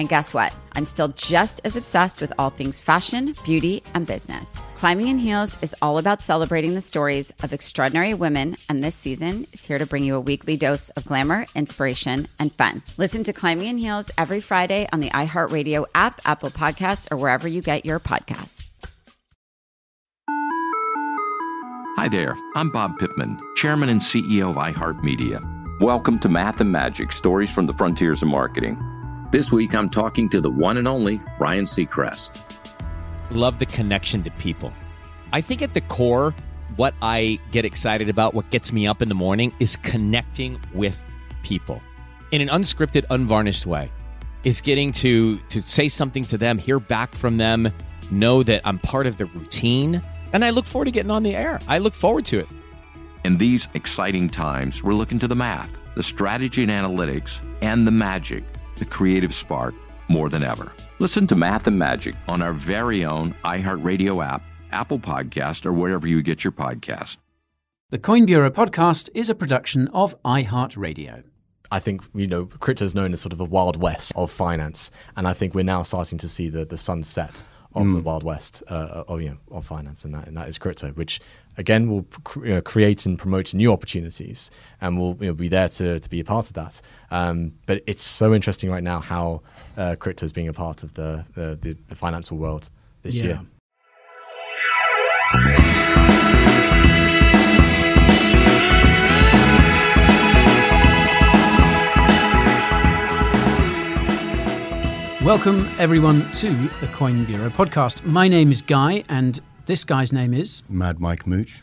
And guess what? I'm still just as obsessed with all things fashion, beauty, and business. Climbing in Heels is all about celebrating the stories of extraordinary women, and this season is here to bring you a weekly dose of glamour, inspiration, and fun. Listen to Climbing in Heels every Friday on the iHeartRadio app, Apple Podcasts, or wherever you get your podcasts. Hi there, I'm Bob Pittman, Chairman and CEO of iHeartMedia. Welcome to Math and Magic Stories from the Frontiers of Marketing. This week I'm talking to the one and only Ryan Seacrest. Love the connection to people. I think at the core, what I get excited about, what gets me up in the morning, is connecting with people in an unscripted, unvarnished way. Is getting to to say something to them, hear back from them, know that I'm part of the routine and I look forward to getting on the air. I look forward to it. In these exciting times, we're looking to the math, the strategy and analytics, and the magic, the creative spark, more than ever. Listen to Math and Magic on our very own iHeartRadio app, Apple Podcast, or wherever you get your podcast. The Coin Bureau podcast is a production of iHeartRadio. I think you know crypto is known as sort of a wild west of finance, and I think we're now starting to see the the sunset of mm. the Wild West uh, of, you know, of finance, and that, and that is crypto, which again will cr- you know, create and promote new opportunities, and we'll you know, be there to, to be a part of that. Um, but it's so interesting right now how uh, crypto is being a part of the, the, the, the financial world this yeah. year. Welcome, everyone, to the Coin Bureau podcast. My name is Guy, and this guy's name is Mad Mike Mooch.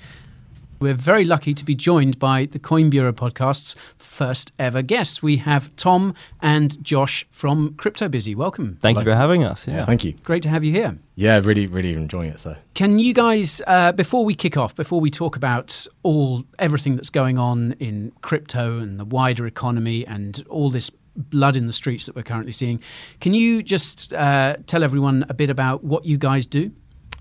We're very lucky to be joined by the Coin Bureau podcast's first ever guests. We have Tom and Josh from Crypto Busy. Welcome. Thank you for having us. Yeah. yeah. thank you. Great to have you here. Yeah, really, really enjoying it. So, can you guys, uh, before we kick off, before we talk about all everything that's going on in crypto and the wider economy and all this blood in the streets that we're currently seeing. Can you just uh, tell everyone a bit about what you guys do?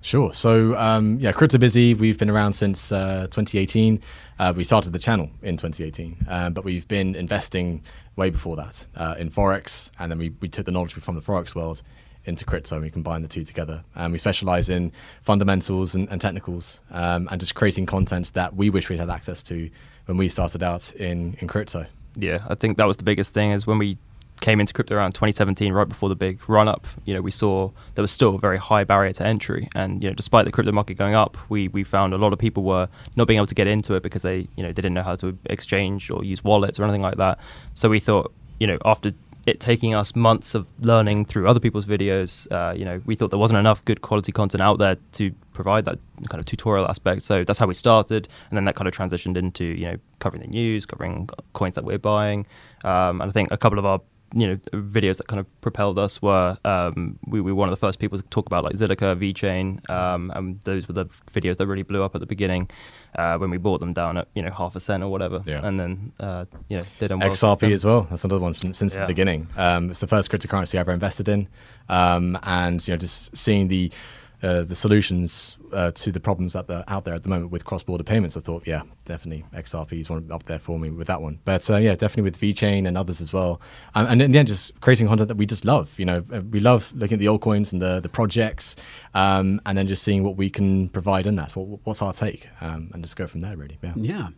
Sure. So, um, yeah, Crypto Busy, we've been around since uh, 2018. Uh, we started the channel in 2018, um, but we've been investing way before that uh, in Forex, and then we, we took the knowledge from the Forex world into crypto and we combine the two together. And we specialize in fundamentals and, and technicals um, and just creating content that we wish we had access to when we started out in, in crypto yeah, I think that was the biggest thing is when we came into crypto around 2017, right before the big run up, you know, we saw there was still a very high barrier to entry. And, you know, despite the crypto market going up, we, we found a lot of people were not being able to get into it because they, you know, they didn't know how to exchange or use wallets or anything like that. So we thought, you know, after it taking us months of learning through other people's videos, uh, you know, we thought there wasn't enough good quality content out there to provide that kind of tutorial aspect. So that's how we started, and then that kind of transitioned into you know covering the news, covering coins that we're buying, um, and I think a couple of our you know videos that kind of propelled us were um, we, we were one of the first people to talk about like Zilliqa, VeChain, um, and those were the videos that really blew up at the beginning uh, when we bought them down at you know half a cent or whatever, Yeah. and then uh, you know did them well XRP as well. That's another one from, since Yeah. the beginning. Um, it's the first cryptocurrency I ever invested in, um, and you know, just seeing the uh, the solutions uh, to the problems that are out there at the moment with cross-border payments, I thought, yeah, definitely XRP is one up there for me with that one. But uh, yeah, definitely with VeChain and others as well. Um, and in the end, just creating content that we just love. You know, uh, we love looking at the old coins and the the projects, um, and then just seeing what we can provide in that. What, what's our take, um, and just go from there. Really, yeah. Yeah.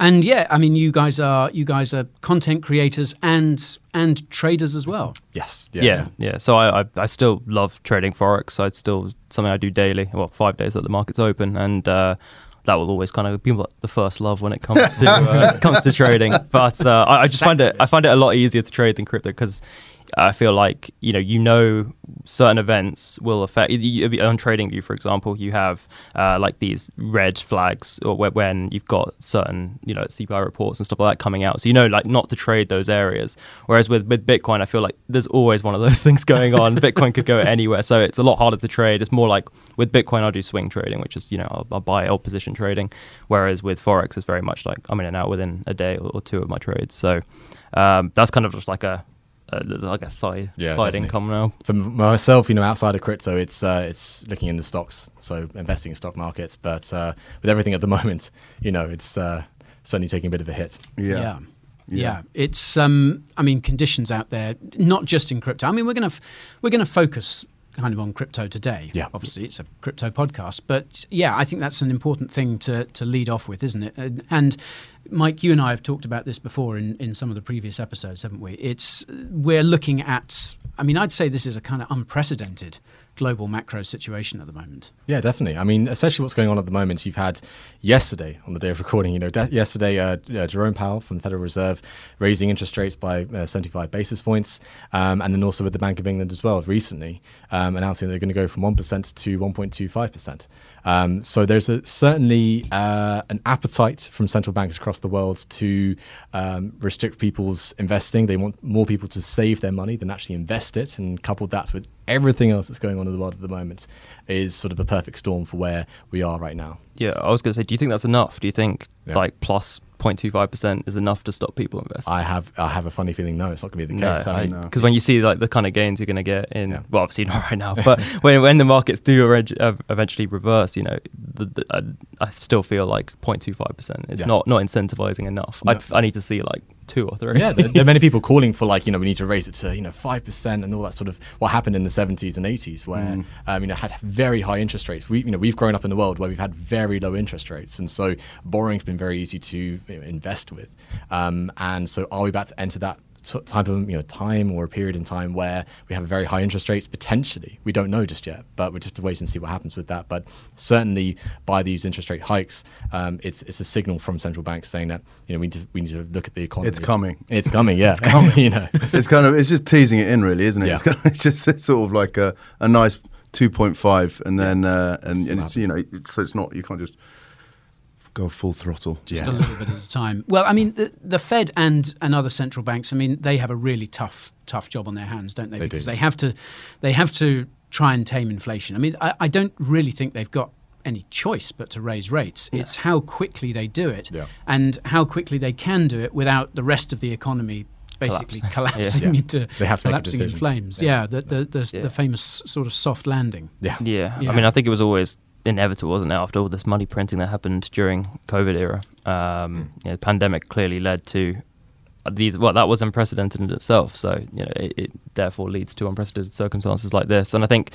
And yeah, I mean, you guys are you guys are content creators and and traders as well. Yes. Yeah, yeah. yeah. So I, I, I still love trading forex. I still something I do daily. Well, five days that the market's open, and uh, that will always kind of be like the first love when it comes to uh, comes to trading. But uh, I, I just find it I find it a lot easier to trade than crypto because. I feel like you know you know certain events will affect you- on TradingView, for example. You have uh, like these red flags, or whe- when you've got certain you know CPI reports and stuff like that coming out, so you know like not to trade those areas. Whereas with with Bitcoin, I feel like there's always one of those things going on. Bitcoin could go anywhere, so it's a lot harder to trade. It's more like with Bitcoin, I'll do swing trading, which is you know I'll, I'll buy L position trading. Whereas with forex, it's very much like I'm in and out within a day or, or two of my trades. So um, that's kind of just like a, a like a side Yeah, side definitely. income now. For myself, you know, outside of crypto, it's uh, it's looking into stocks, so investing in stock markets. But uh, with everything at the moment, you know, it's uh, certainly taking a bit of a hit. Yeah. Yeah. it's um I mean conditions out there not just in crypto. I mean we're going to f- we're going to focus kind of on crypto today. Yeah. Obviously it's a crypto podcast, but yeah, I think that's an important thing to to lead off with, isn't it? And, and Mike, you and I have talked about this before in in some of the previous episodes, haven't we? It's we're looking at I mean I'd say this is a kind of unprecedented global macro situation at the moment. Yeah, definitely. I mean, especially what's going on at the moment. You've had yesterday, on the day of recording, you know, de- yesterday, uh, uh, Jerome Powell from the Federal Reserve raising interest rates by uh, 75 basis points, um, and then also with the Bank of England as well recently, um, announcing they're going to go from 1% to 1.25%. Um, so there's a, certainly uh, an appetite from central banks across the world to um, restrict people's investing. They want more people to save their money than actually invest it, and coupled that with everything else that's going on in the world at the moment is sort of a perfect storm for where we are right now. Yeah, I was going to say, do you think that's enough? Do you think Yeah. like plus 0.25% is enough to stop people investing? I have I have a funny feeling no, it's not going to be the case. I mean, because when you see like the kind of gains you're going to get in, well, obviously not right now, but when when the markets do eventu- eventually reverse, you know, the, the, I, I still feel like 0.25 percent is Yeah. not not incentivizing enough. No. I I need to see like two or three. yeah, there, there are many people calling for like you know we need to raise it to you know five percent and all that sort of what happened in the seventies and eighties where Mm. um, you know had very high interest rates. We you know we've grown up in the world where we've had very low interest rates, and so borrowing's been very easy to you know, invest with. Um, and so are we about to enter that? T- Type of you know time or a period in time where we have very high interest rates potentially we don't know just yet but we just have to wait and see what happens with that but certainly by these interest rate hikes um, it's it's a signal from central banks saying that you know we need to we need to look at the economy It's coming. it's coming yeah It's coming. you know it's kind of it's just teasing it in, really, isn't it? Yeah. It's, kind of, it's just it's sort of like a, a nice two point five, and then uh, and, and it's you know it's, so it's not you can't just go full throttle. just a little bit at a time. Well, I mean, the, the Fed and, and other central banks. I mean, they have a really tough tough job on their hands, don't they? They because do. they have to they have to try and tame inflation. I mean, I, I don't really think they've got any choice but to raise rates. It's how quickly they do it, Yeah. and how quickly they can do it without the rest of the economy. Basically Collapse. collapsing Yeah. into They have to collapsing in flames. Yeah. Yeah, the the, the, Yeah. the famous sort of soft landing. yeah Yeah. Yeah. I mean, I think it was always inevitable, wasn't it? After all this money printing that happened during COVID era, um, you know, the pandemic clearly led to these. Well, that was unprecedented in itself. So you know, it, it therefore leads to unprecedented circumstances like this. And I think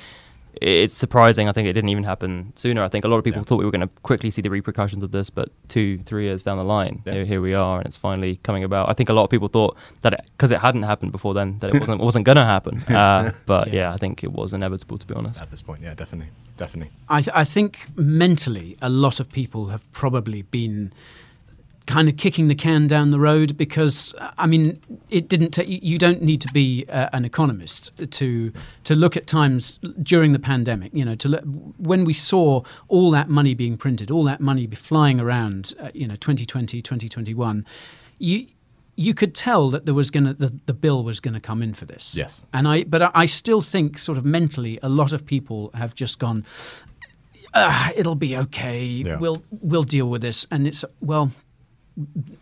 it's surprising. I think it didn't even happen sooner. I think a lot of people Yeah. thought we were going to quickly see the repercussions of this, but two, three years down the line, Yeah. here, here we are, and it's finally coming about. I think a lot of people thought that because it, hadn't happened before then, that it wasn't wasn't going to happen. Uh, but yeah. I think it was inevitable to be honest. At this point, yeah, definitely, definitely. I, th- I think mentally, a lot of people have probably been kind of kicking the can down the road because I mean, it didn't. ta- you don't need to be uh, an economist to to look at times during the pandemic. You know, to look, when we saw all that money being printed, all that money be flying around. Uh, you know, 2020, 2021. You you could tell that there was going to the, the bill was going to come in for this. Yes. And I but I- I still think sort of mentally a lot of people have just gone ah, it'll be okay. Yeah. We'll we'll deal with this and it's well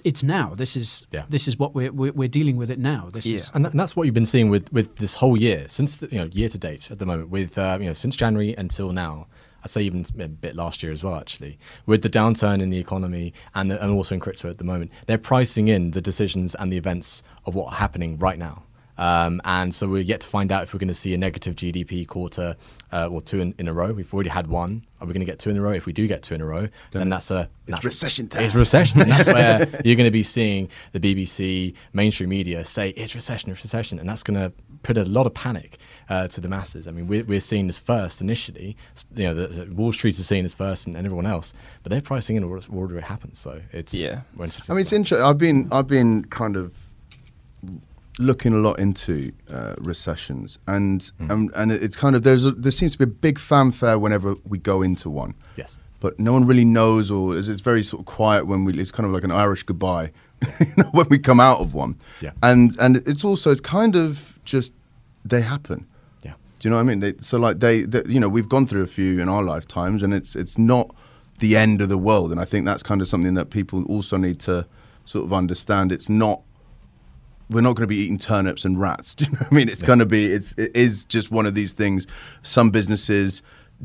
it's now. This is Yeah. this is what we're, we're we're dealing with it now. This is and, that, and that's what you've been seeing with, with this whole year since the, you know year to date at the moment with uh, you know since January until now. I'd say even a bit last year as well, actually, with the downturn in the economy and, the, and also in crypto at the moment, they're pricing in the decisions and the events of what are happening right now. Um, and so we're yet to find out if we're going to see a negative GDP quarter uh, or two in, in a row. We've already had one. Are we going to get two in a row? If we do get two in a row, then that's a that's- recession time. It's recession. And that's where you're going to be seeing the BBC, mainstream media say it's recession, it's recession, and that's going to put a lot of panic uh, to the masses. I mean, we're, we're seeing this first initially. You know, the, the Wall Street is seeing this first, and, and everyone else, but they're pricing in order, it happens. So it's Yeah. such mean, it's interesting. I've been I've been kind of looking a lot into uh, recessions, and um, and it's kind of there's a, there seems to be a big fanfare whenever we go into one. Yes. But no one really knows, or it's, it's very sort of quiet when we. It's kind of like an Irish goodbye, you know, when we come out of one. Yeah. And and it's also it's kind of just they happen. Yeah. Do you know what I mean? They, so like they, they, you know, we've gone through a few in our lifetimes, and it's it's not the end of the world. And I think that's kind of something that people also need to sort of understand. It's not. We're not going to be eating turnips and rats. Do you know what I mean? It's going to be. It's it is just one of these things. Some businesses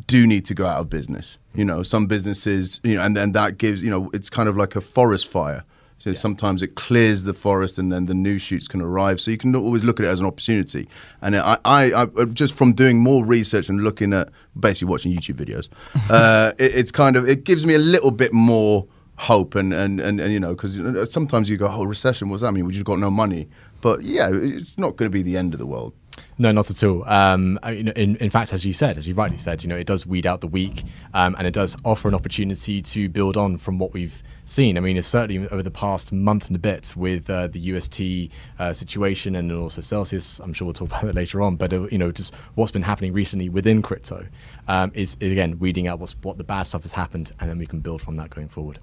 do need to go out of business. You know, some businesses, you know, and then that gives, you know, it's kind of like a forest fire. So sometimes it clears the forest, and then the new shoots can arrive. So you can always look at it as an opportunity. And I, I, I just from doing more research and looking at basically watching YouTube videos, uh, it, it's kind of it gives me a little bit more hope. And and and, and you know, because sometimes you go, oh, recession, what's that I mean? We just got no money. But yeah, it's not going to be the end of the world. No, not at all. Um, in, in fact, as you said, as you rightly said, you know, it does weed out the weak, um, and it does offer an opportunity to build on from what we've seen. I mean, it's certainly over the past month and a bit with uh, the UST uh, situation and also Celsius. I'm sure we'll talk about that later on. But uh, you know, just what's been happening recently within crypto um, is, is again weeding out what's what the bad stuff has happened, and then we can build from that going forward.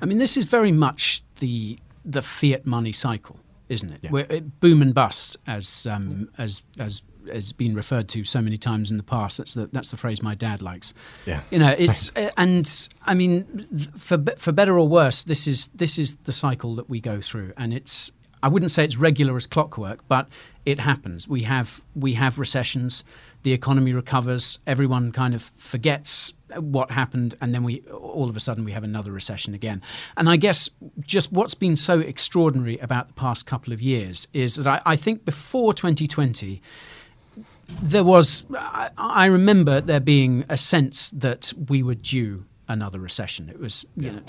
I mean, this is very much the the fiat money cycle, isn't it? Where it, boom and bust, as um, as as has been referred to so many times in the past. That's the that's the phrase my dad likes. Yeah. you know, it's uh, and I mean, for for better or worse, this is this is the cycle that we go through, and it's. I wouldn't say it's regular as clockwork, but it happens. We have we have recessions. The economy recovers. Everyone kind of forgets what happened, and then we all of a sudden we have another recession again. And I guess just what's been so extraordinary about the past couple of years is that I, I think before 2020 there was I, I remember there being a sense that we were due another recession it was you know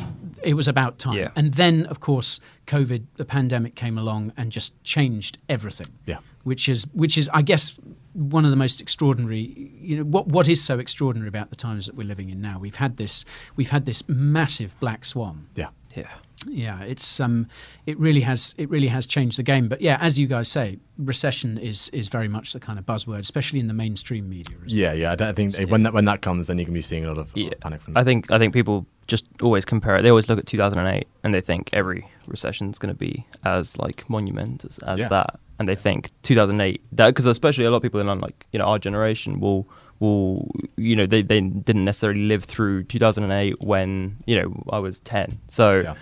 it was about time Yeah. and then of course covid the pandemic came along and just changed everything Yeah. which is which is i guess one of the most extraordinary you know what what is so extraordinary about the times that we're living in now we've had this we've had this massive black swan Yeah. Yeah. yeah, it's um, it really has it really has changed the game. But yeah, as you guys say, recession is is very much the kind of buzzword, especially in the mainstream media. isn't it? Yeah, yeah. I, don't- I think when that when that comes, then you can be seeing a lot of, a lot Yeah. of panic from that. I think I think people just always compare it. They always look at 2008 and they think every recession is going to be as like monumentous as Yeah. that, and they think 2008 that because especially a lot of people in like you know our generation will will you know they they didn't necessarily live through 2008 when you know I was 10, so. Yeah.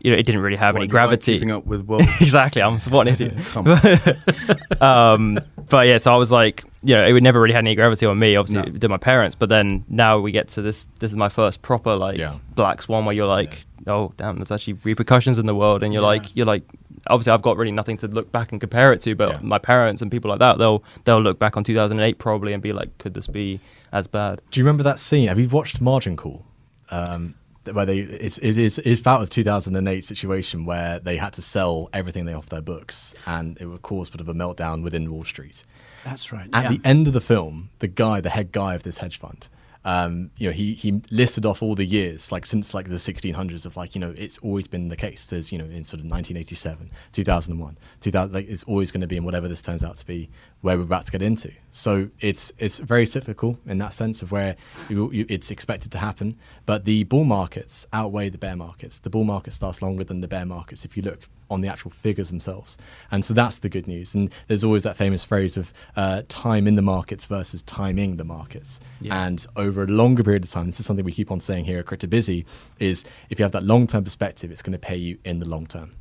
You know, it didn't really have What, any like gravity. keeping up with world? exactly, I'm what an idiot. Um, but yeah, so I was like, you know, it would never really had any gravity on me. Obviously, No. it did my parents. But then now we get to this. This is my first proper like Yeah. black swan where you're like, oh damn, there's actually repercussions in the world, and you're like, you're like, obviously I've got really nothing to look back and compare it to, but my parents and people like that, they'll they'll look back on 2008 probably and be like, could this be as bad? Do you remember that scene? Have you watched Margin Call? Um, where they it's it is it's about a 2008 situation where they had to sell everything they off their books, and it would cause sort of a meltdown within Wall Street. That's right. At yeah. the end of the film, the guy, the head guy of this hedge fund, um, you know, he he listed off all the years, like since like the 1600s, of like you know, it's always been the case. There's you know, in sort of 1987, 2001, 2000, like it's always going to be in whatever this turns out to be where we're about to get into. So it's it's very cyclical in that sense of where you, you, it's expected to happen. But the bull markets outweigh the bear markets. The bull markets last longer than the bear markets if you look on the actual figures themselves. And so that's the good news. And there's always that famous phrase of uh, time in the markets versus timing the markets. Yeah. And over a longer period of time, this is something we keep on saying here at Crypto Busy, is if you have that long term perspective, it's going to pay you in the long term.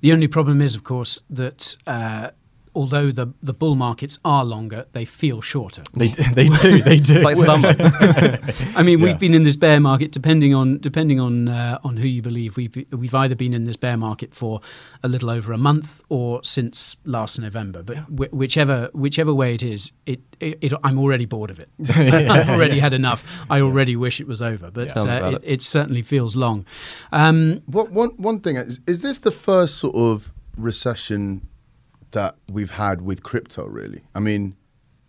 The only problem is, of course, that uh, although the, the bull markets are longer, they feel shorter. They, they do, they do. It's like summer. I mean, Yeah. we've been in this bear market, depending on depending on uh, on who you believe. We've we've either been in this bear market for a little over a month or since last November. But wh- whichever whichever way it is, it, it, it I'm already bored of it. I've already had enough. I already wish it was over. But Tell uh, it, it. it certainly feels long. Um, What one one thing is, is this the first sort of recession that we've had with crypto? Really, I mean,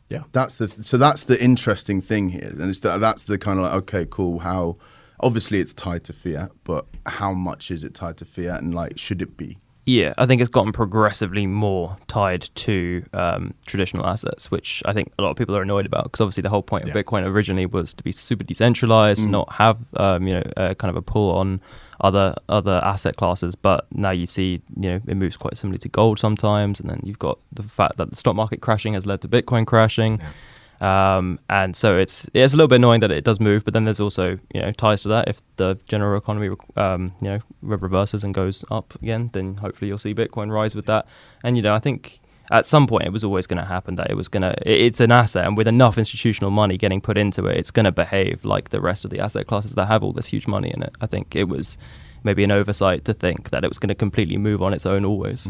Yeah. that's the so that's the interesting thing here, and it's the, that's the kind of like okay, cool. How obviously it's tied to fiat, but how much is it tied to fiat, and like should it be? Yeah, I think it's gotten progressively more tied to um, traditional assets, which I think a lot of people are annoyed about because obviously the whole point of Yeah. Bitcoin originally was to be super decentralized, not have um, you know a kind of a pull on other other asset classes. But now you see you know it moves quite similarly to gold sometimes, and then you've got the fact that the stock market crashing has led to Bitcoin crashing. Um, and so it's it's a little bit annoying that it does move, but then there's also you know ties to that. If the general economy um, you know reverses and goes up again, then hopefully you'll see Bitcoin rise with that. And you know I think at some point it was always going to happen that it was going to it's an asset, and with enough institutional money getting put into it, it's going to behave like the rest of the asset classes that have all this huge money in it. I think it was maybe an oversight to think that it was going to completely move on its own always.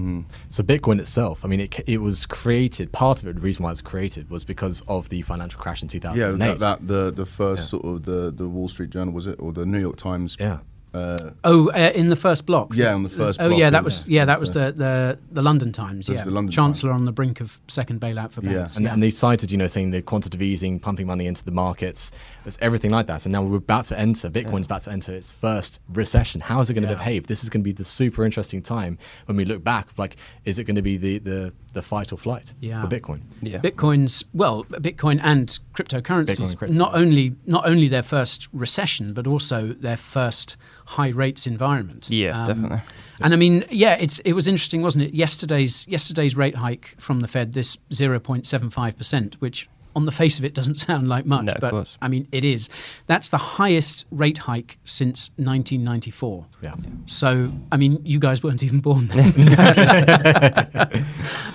So Bitcoin itself, I mean, it, it was created. Part of it, the reason why it was created, was because of the financial crash in 2008. Yeah, that, that the the first Yeah. sort of the the Wall Street Journal was it or the New York Times? yeah. Uh, oh, uh, in the first block. Yeah, on the first Oh block, yeah, that was yeah that was So- the, the the London Times. Yeah, the London Times. Chancellor on the brink of second bailout for Yeah. banks. And, and they cited, you know, saying the quantitative easing, pumping money into the markets, it's everything like that. And now we're about to enter, Bitcoin's about to enter its first recession. How is it going to Yeah. behave? This is going to be the super interesting time when we look back. Like, is it going to be the, the, the fight or flight Yeah. for Bitcoin? Yeah. Bitcoin's well, Bitcoin and cryptocurrencies Bitcoin and crypto, not only not only their first recession, but also their first high rates environment. Um, Yeah, definitely. And I mean, yeah, it's it was interesting, wasn't it? Yesterday's yesterday's rate hike from the Fed, this zero point seven five percent, which on the face of it doesn't sound like much, No, but. I mean it is. That's the highest rate hike since 1994. Yeah. So I mean, you guys weren't even born then.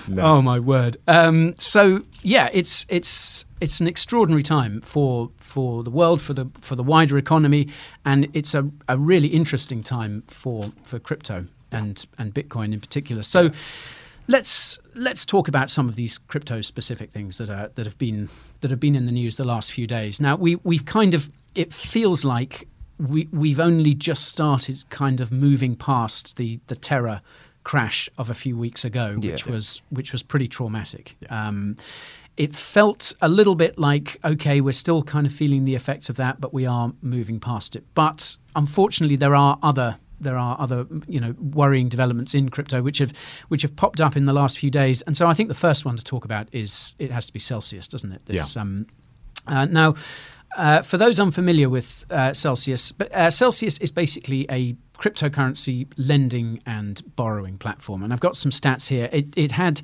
Oh my word! Um, so yeah, it's it's it's an extraordinary time for for the world, for the for the wider economy, and it's a, a really interesting time for for crypto and and Bitcoin in particular. So. Let's let's talk about some of these crypto specific things that are that have been that have been in the news the last few days. Now we we've kind of it feels like we we've only just started kind of moving past the the Terra crash of a few weeks ago, which Yeah. was which was pretty traumatic. Um, it felt a little bit like okay, we're still kind of feeling the effects of that, but we are moving past it. But unfortunately, there are other there are other you know worrying developments in crypto which have which have popped up in the last few days. And so I think the first one to talk about is it has to be Celsius, doesn't it? This, Yeah. Um, uh, now, uh, for those unfamiliar with uh, Celsius, but uh, Celsius is basically a cryptocurrency lending and borrowing platform, and I've got some stats here. It, it had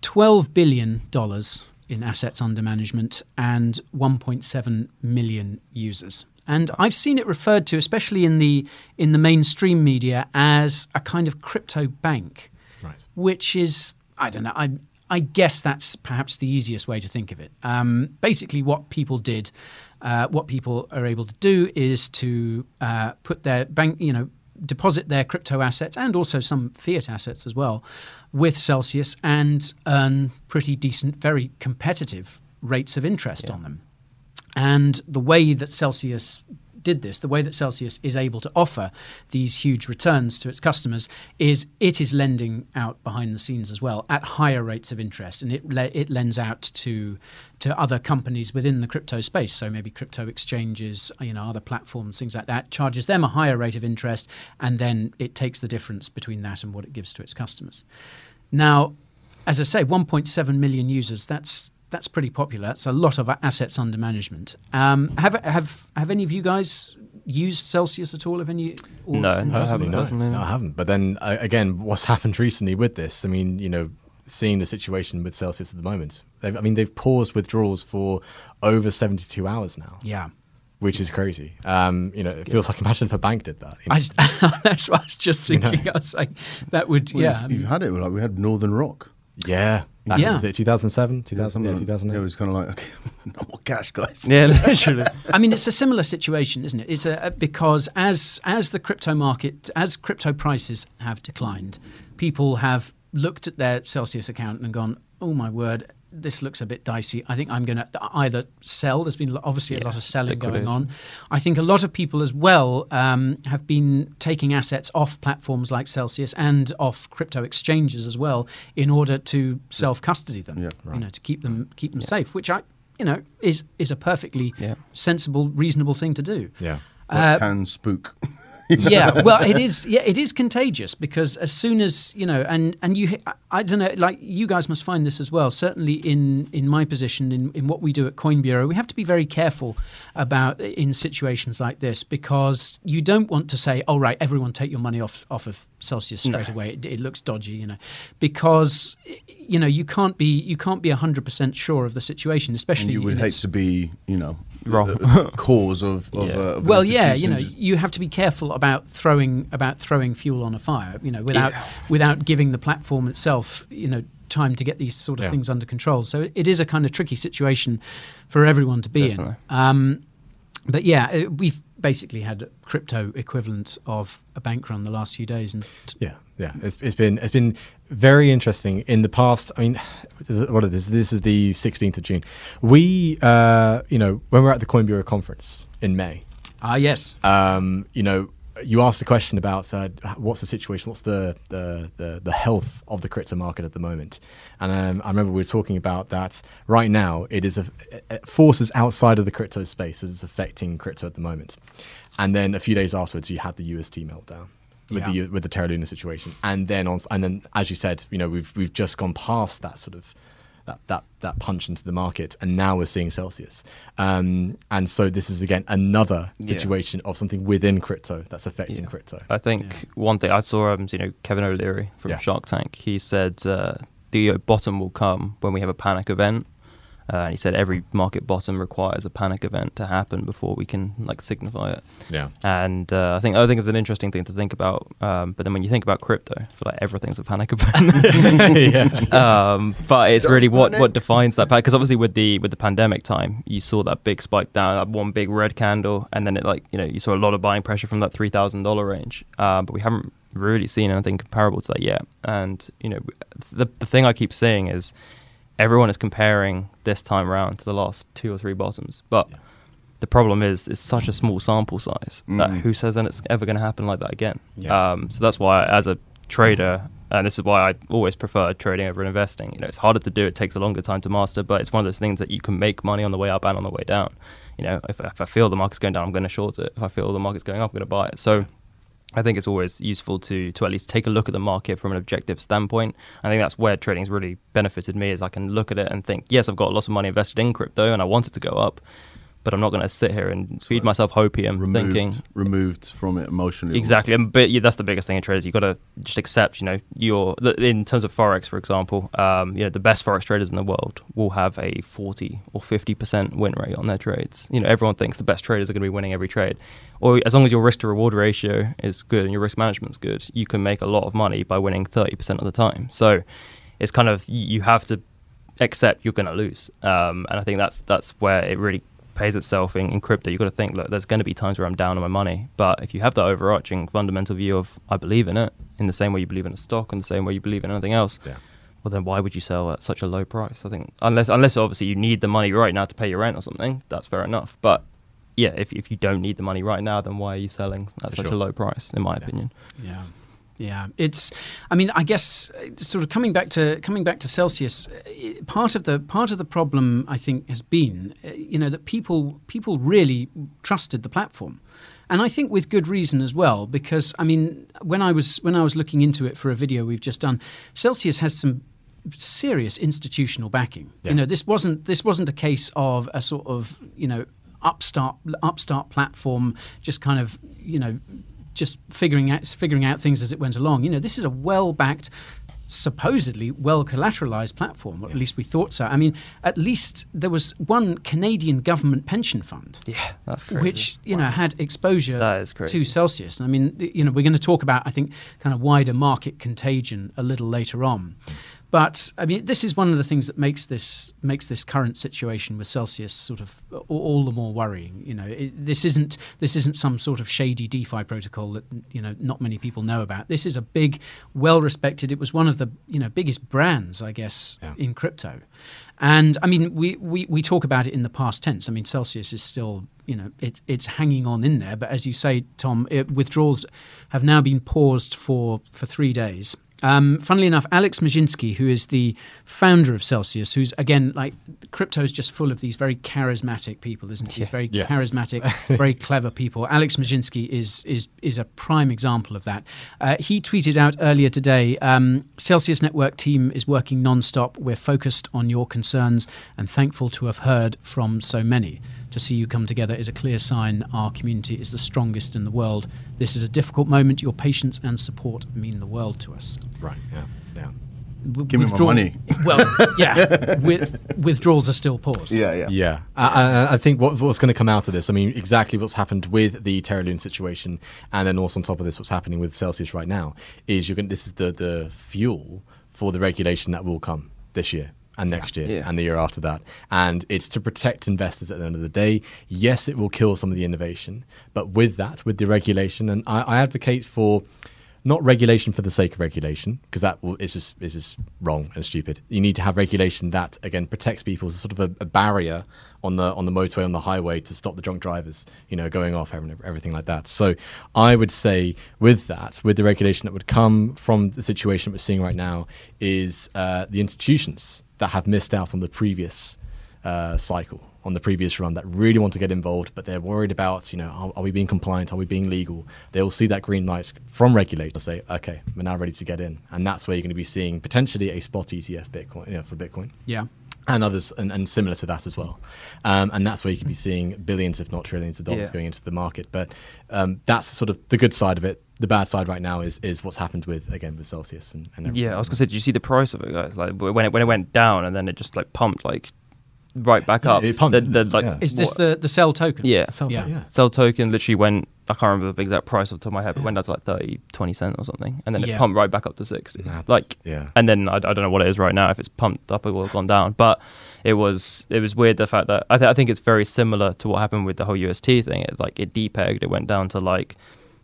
twelve billion dollars in assets under management and 1.7 million users. And I've seen it referred to, especially in the in the mainstream media, as a kind of crypto bank Right. which is I don't know. I I guess that's perhaps the easiest way to think of it. Um, basically, what people did, uh, what people are able to do, is to uh, put their bank, you know, deposit their crypto assets and also some fiat assets as well with Celsius and earn pretty decent, very competitive rates of interest on them. And the way that Celsius did this, the way that Celsius is able to offer these huge returns to its customers, is it is lending out behind the scenes as well at higher rates of interest, and it le- it lends out to to other companies within the crypto space. So maybe crypto exchanges, you know, other platforms, things like that, charges them a higher rate of interest, and then it takes the difference between that and what it gives to its customers. Now, as I say, 1.7 million users. That's that's pretty popular. It's a lot of assets under management. Um, have have have any of you guys used Celsius at all? Have any? or- No, no, I haven't. no, no, I haven't. But then uh, again, what's happened recently with this? I mean, you know, seeing the situation with Celsius at the moment. They've, I mean, they've paused withdrawals for over seventy-two hours now. Yeah. which is crazy. Um, you know, it feels like imagine if a bank did that. you know. I just, that's what I was just You know. thinking. I was like, that would, Well, yeah. you've, you've had it. Like we had Northern Rock. yeah, back, Yeah. Was it 2007, 2000, yeah, 2008? It was kind of like, okay, no more cash, guys. Yeah, literally. I mean, it's a similar situation, isn't it? It's a, because as as the crypto market, as crypto prices have declined, people have looked at their Celsius account and gone, "Oh my word, this looks a bit dicey. I think I'm going to either sell." There's been obviously a lot of selling going on. I think a lot of people as well um, have been taking assets off platforms like Celsius and off crypto exchanges as well in order to self custody them. Yeah, right. You know, to keep them keep them safe, which I. You know, is is a perfectly Yeah. sensible, reasonable thing to do. yeah. That Uh, can spook. yeah, well, it is. Yeah, it is contagious because as soon as you know, and and you, I, I don't know, like you guys must find this as well. Certainly in in my position, in in what we do at Coin Bureau, we have to be very careful about in situations like this because you don't want to say, "Oh, right, everyone take your money off off of Celsius straight away. It, it looks dodgy," you know, because you know you can't be you can't be hundred percent sure of the situation, especially and you would hate to be, you know, Wrong. cause of, of, Yeah. uh, of well, yeah, you know, you have to be careful about throwing about throwing fuel on a fire. You know, without Yeah. without giving the platform itself, you know, time to get these sort of Yeah. things under control. So it is a kind of tricky situation for everyone to be Definitely. in. Um, but yeah, uh, we've basically had a crypto equivalent of a bank run the last few days, and Yeah, yeah. It's, it's been it's been very interesting in the past. I mean, what is this? This is the 16th of June. We, uh, you know, when we we're at the Coin Bureau conference in May, ah, yes, um, you know, you asked the question about uh, what's the situation, what's the, the the the health of the crypto market at the moment, and um, I remember we were talking about that. Right now, it is a, forces outside of the crypto space that is affecting crypto at the moment, and then a few days afterwards, you had the UST meltdown. With Yeah. the with the Terra Luna situation, and then on, and then as you said, you know we've we've just gone past that sort of that that that punch into the market, and now we're seeing Celsius. Um, and so this is again another Yeah. situation of something within crypto that's affecting Yeah. crypto. I think one thing I saw, um, you know, Kevin O'Leary from Yeah. Shark Tank. He said uh, the bottom will come when we have a panic event. Uh, and he said every market bottom requires a panic event to happen before we can like signify it. Yeah. And uh, I think I think it's an interesting thing to think about. Um, but then when you think about crypto, I feel like everything's a panic event. yeah. um, but it's Don't really what, what defines that because obviously with the with the pandemic time you saw that big spike down that one big red candle and then it like you know you saw a lot of buying pressure from that three thousand dollar range uh, but we haven't really seen anything comparable to that yet and you know the the thing I keep saying is everyone is comparing this time around to the last two or three bottoms but the problem is it's such a small sample size that Mm. who says then it's ever going to happen like that again? Yeah. um, so that's why as a trader and this is why I always prefer trading over investing you know it's harder to do it takes a longer time to master but it's one of those things that you can make money on the way up and on the way down. You know if, if I feel the market's going down I'm going to short it. If I feel the market's going up I'm going to buy it. So I think it's always useful to to at least take a look at the market from an objective standpoint. I think that's where trading's really benefited me is I can look at it and think, yes, I've got lots of money invested in crypto and I want it to go up, but I'm not going to sit here and feed myself hopium removed, thinking removed from it emotionally. Exactly, and but yeah, that's the biggest thing in traders. You've got to just accept, you know, your the, in terms of forex, for example, um, you know, the best forex traders in the world will have a forty or fifty percent win rate on their trades. You know, everyone thinks the best traders are going to be winning every trade, or as long as your risk to reward ratio is good and your risk management's good, you can make a lot of money by winning thirty percent of the time. So, it's kind of you you have to accept you're going to lose, um, and I think that's that's where it really pays itself in, in crypto, you've got to think, look, there's going to be times where I'm down on my money. But if you have that overarching fundamental view of I believe in it, in the same way you believe in a stock, and the same way you believe in anything else, Yeah. well then why would you sell at such a low price? I think unless unless obviously you need the money right now to pay your rent or something, that's fair enough. But yeah, if if you don't need the money right now, then why are you selling at For such a low price? In my opinion. Yeah. Yeah, it's. I mean, I guess uh, sort of coming back to coming back to Celsius. uh, Part of the part of the problem, I think, has been, uh, you know, that people people really trusted the platform, and I think with good reason as well. Because I mean, when I was when I was looking into it for a video we've just done, Celsius has some serious institutional backing. Yeah. You know, this wasn't this wasn't a case of a sort of you know upstart upstart platform just kind of you know just figuring out figuring out things as it went along. You know, this is a well backed. Supposedly well collateralized platform, or at least we thought so. I mean, at least there was one Canadian government pension fund, Yeah, that's crazy. which you know had exposure That is crazy. to Celsius. I mean, you know, we're going to talk about I think kind of wider market contagion a little later on. But I mean, this is one of the things that makes this makes this current situation with Celsius sort of all the more worrying. You know, it, this isn't this isn't some sort of shady DeFi protocol that you know not many people know about. This is a big, well respected. It was one of the you know biggest brands, I guess, Yeah. in crypto. And I mean, we, we, we talk about it in the past tense. I mean, Celsius is still, you know, it, it's hanging on in there. But as you say, Tom, it, withdrawals have now been paused for, for three days. Um, funnily enough, Alex Mashinsky, who is the founder of Celsius, who's again like crypto is just full of these very charismatic people, isn't he? These very Yes. charismatic, very clever people. Alex Mashinsky is is is a prime example of that. Uh, he tweeted out earlier today: um, Celsius Network team is working non-stop. We're focused on your concerns and thankful to have heard from so many. To see you come together is a clear sign our community is the strongest in the world. This is a difficult moment. Your patience and support mean the world to us. Right. Yeah. Yeah. W- Give me my money. Well, yeah, with, withdrawals are still paused. Yeah, yeah. Yeah, I, I, I think what, what's going to come out of this, I mean, exactly what's happened with the Terra Luna situation, and then also on top of this, what's happening with Celsius right now, is you're going. This is the the fuel for the regulation that will come this year and next year Yeah. and the year after that, and it's to protect investors at the end of the day. Yes, it will kill some of the innovation, but with that, with the regulation, and I, I advocate for not regulation for the sake of regulation because that will, is just is just wrong and stupid. You need to have regulation that again protects people as sort of a, a barrier on the on the motorway on the highway to stop the drunk drivers, you know, going off everything, everything like that. So I would say with that, with the regulation that would come from the situation we're seeing right now, is uh, the institutions that have missed out on the previous uh, cycle on the previous run that really want to get involved, but they're worried about, you know, are, are we being compliant? Are we being legal? They'll see that green light from regulators say, okay, we're now ready to get in. And that's where you're going to be seeing potentially a spot ETF Bitcoin, you know, for Bitcoin. Yeah. And others, and, and similar to that as well. Um, and that's where you could be seeing billions, if not trillions of dollars Yeah. going into the market. But um, that's sort of the good side of it. The bad side right now is is what's happened with, again, with Celsius and, and everything. Yeah, I was gonna say, did you see the price of it, guys? Like when it when it went down and then it just like pumped like right back up. it pumped, The- the, like, yeah. Is this what- the, the CEL token? yeah. Sounds Yeah. yeah. CEL token literally went. I can't remember the exact price off the top of my head, but it went down to like 30, 20 cent or something, and then Yeah. it pumped right back up to sixty. That's- like, yeah. and then I, I don't know what it is right now. If it's pumped up or gone down, but it was it was weird the fact that I, th- I think it's very similar to what happened with the whole UST thing. It like it depegged. It went down to like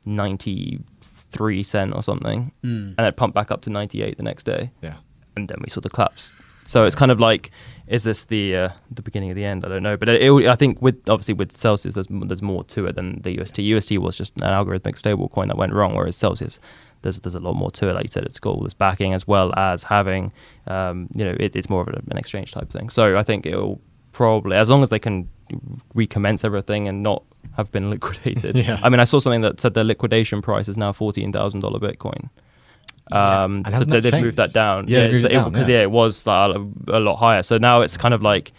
ninety three cent or something, Mm. and it pumped back up to ninety eight the next day Yeah. and then we saw the collapse. So it's kind of like, is this the uh, the beginning of the end? I don't know, but it, it, I think with obviously with Celsius, there's there's more to it than the UST. UST was just an algorithmic stable coin that went wrong, whereas Celsius, there's there's a lot more to it. Like you said, it's got all this backing as well as having, um, you know, it, it's more of an exchange type thing. So I think it'll probably, as long as they can recommence everything and not have been liquidated. Yeah. I mean, I saw something that said the liquidation price is now fourteen thousand dollar Bitcoin. Um, And so they that did move that down. Yeah, they moved so because yeah. yeah. it was a, a lot higher. So now it's kind of like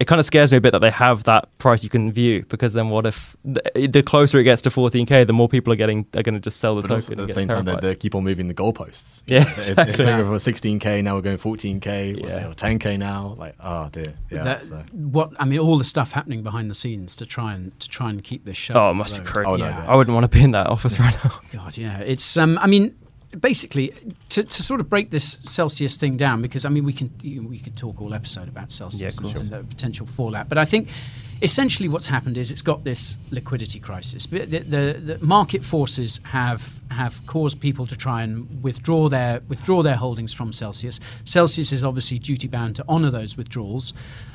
it kind of scares me a bit that they have that price you can view because then what if the, the closer it gets to 14k, the more people are getting are going to just sell the But token. also at the get same time, they, they keep on moving the goalposts. Yeah, If- if exactly. they go for 16k, now we're going 14k. What's Yeah. it, 10k now? Like, oh dear. Yeah. That- so. What I mean, all the stuff happening behind the scenes to try and to try and keep this show. Oh, it must be crazy. Oh, no, yeah. I wouldn't want to be in that office right now. God, yeah. It's um. I mean, basically, to, to sort of break this Celsius thing down, because I mean, we can you- we could talk all episode about Celsius Yeah, and the potential fallout, but I think essentially what's happened is it's got this liquidity crisis. The, the, the market forces have have caused people to try and withdraw their withdraw their holdings from Celsius. Celsius is obviously duty bound to honour those withdrawals,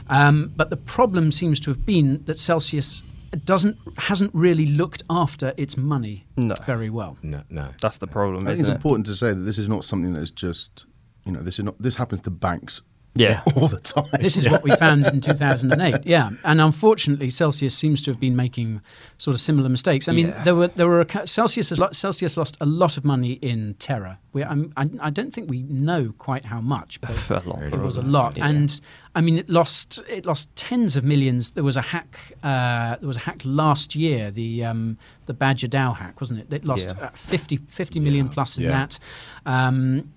um, but the problem seems to have been that Celsius doesn't hasn't really looked after its money No. very well. No, no. That's the problem, I think isn't it's it? important to say that this is not something that is just, you know, this is not. This happens to banks Yeah. all the time. This is what we found in 2008. Yeah, and unfortunately, Celsius seems to have been making sort of similar mistakes. I mean, Yeah. there were there were a, Celsius has, lo- Celsius lost a lot of money in Terra. We, I'm, I, I don't think we know quite how much, but A lot, it was a lot. Yeah. And I mean, it lost it lost tens of millions. There was a hack. Uh, there was a hack last year. The um, the Badger DAO hack, wasn't it? It lost Yeah. uh, 50, 50 million plus in Yeah. that. Um,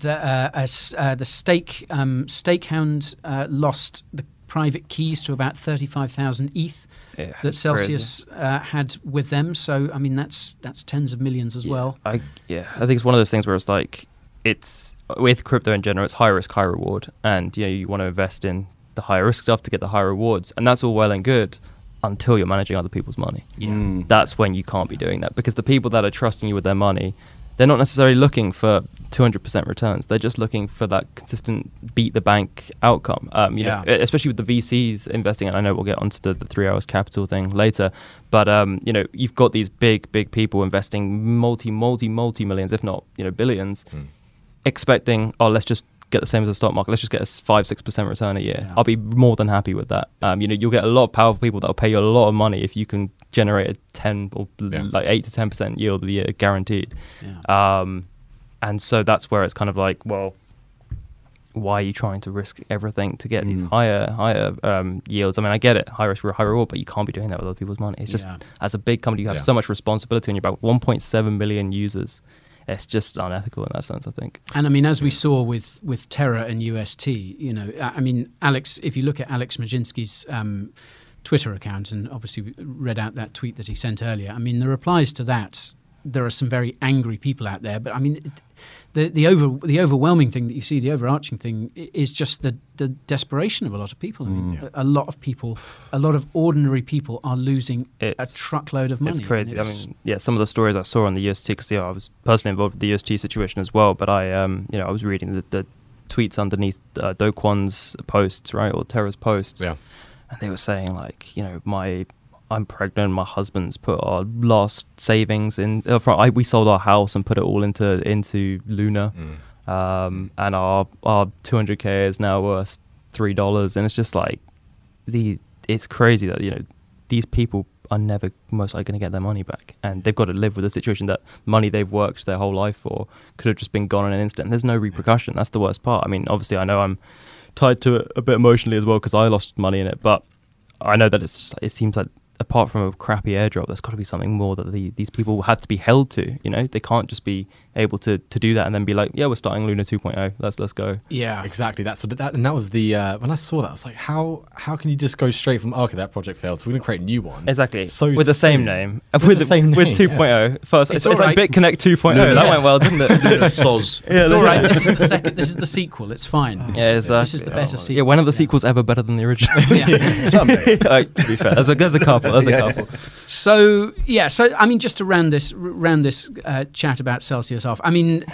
the uh, as, uh, the stake um, Stakehound uh, lost the private keys to about thirty five thousand ETH Yeah, that Celsius uh, had with them. So I mean that's that's tens of millions as Yeah, well. I yeah, I think it's one of those things where it's like it's with crypto in general, it's high risk, high reward, and you know you want to invest in the higher risk stuff to get the high rewards, and that's all well and good until you're managing other people's money. Mm. That's when you can't be doing that because the people that are trusting you with their money, they're not necessarily looking for 200% returns. They're just looking for that consistent beat the bank outcome. Um, you know, especially with the VCs investing. And I know we'll get onto the, the Three Arrows Capital thing later, but um, you know, you've got these big, big people investing multi, multi, multi millions, if not you know billions, expecting oh let's just get the same as the stock market. Let's just get a five, six percent return a year. Yeah. I'll be more than happy with that. Um, you know, you'll get a lot of powerful people that will pay you a lot of money if you can generate a ten or Yeah. like eight to ten percent yield a year guaranteed. Yeah. Um, and so that's where it's kind of like, well, why are you trying to risk everything to get these higher higher um, yields? I mean, I get it, high risk, high reward, but you can't be doing that with other people's money. It's just Yeah. as a big company, you have Yeah. so much responsibility on your back. 1.7 million users. It's just unethical in that sense, I think. And I mean, as we saw with with Terra and UST, you know, I I mean, Alex, if you look at Alex Mashinsky's um, Twitter account, and obviously read out that tweet that he sent earlier, I mean, the replies to that, there are some very angry people out there. But I mean, it, the the over the overwhelming thing that you see, the overarching thing, is just the the desperation of a lot of people. I mean, a, a lot of people, a lot of ordinary people, are losing a truckload of money. It's crazy. and I mean, yeah, some of the stories I saw on the UST, because yeah, I was personally involved with the UST situation as well. But I, um, you know, I was reading the, the tweets underneath uh, Do Kwon's posts, right, or Terra's posts, Yeah. And they were saying like, you know, my I'm pregnant. My husband's put our last savings in. Uh, from, I, we sold our house and put it all into into Luna, um, and our our 200k is now worth three dollars. And it's just like the it's crazy that you know these people are never most likely going to get their money back, and they've got to live with a situation that money they've worked their whole life for could have just been gone in an instant. There's no repercussion. That's the worst part. I mean, obviously, I know I'm tied to it a bit emotionally as well because I lost money in it, but I know that it's it seems like apart from a crappy airdrop, there's got to be something more that the, these people had to be held to. You know, they can't just be able to, to do that and then be like, yeah, we're starting Luna 2.0. Let's let's go. yeah, Exactly. That's what that, and that was the uh, when I saw that, I was like, how how can you just go straight from okay, that project failed, so we're gonna create a new one. Exactly. So with the same soon. name. With, the same with name, 2.0. First, It's it's, it's right. like BitConnect 2.0. That went well, didn't it? Soz. yeah, it's all right. This is the second. This is the sequel. It's fine. Yeah, This is- This is the better Yeah, sequel. when are the sequels ever better than the original? Yeah. Like, to be fair, there's a, there's a couple. There's a couple. So yeah, so I mean, just to round this round this uh, chat about Celsius off. I mean,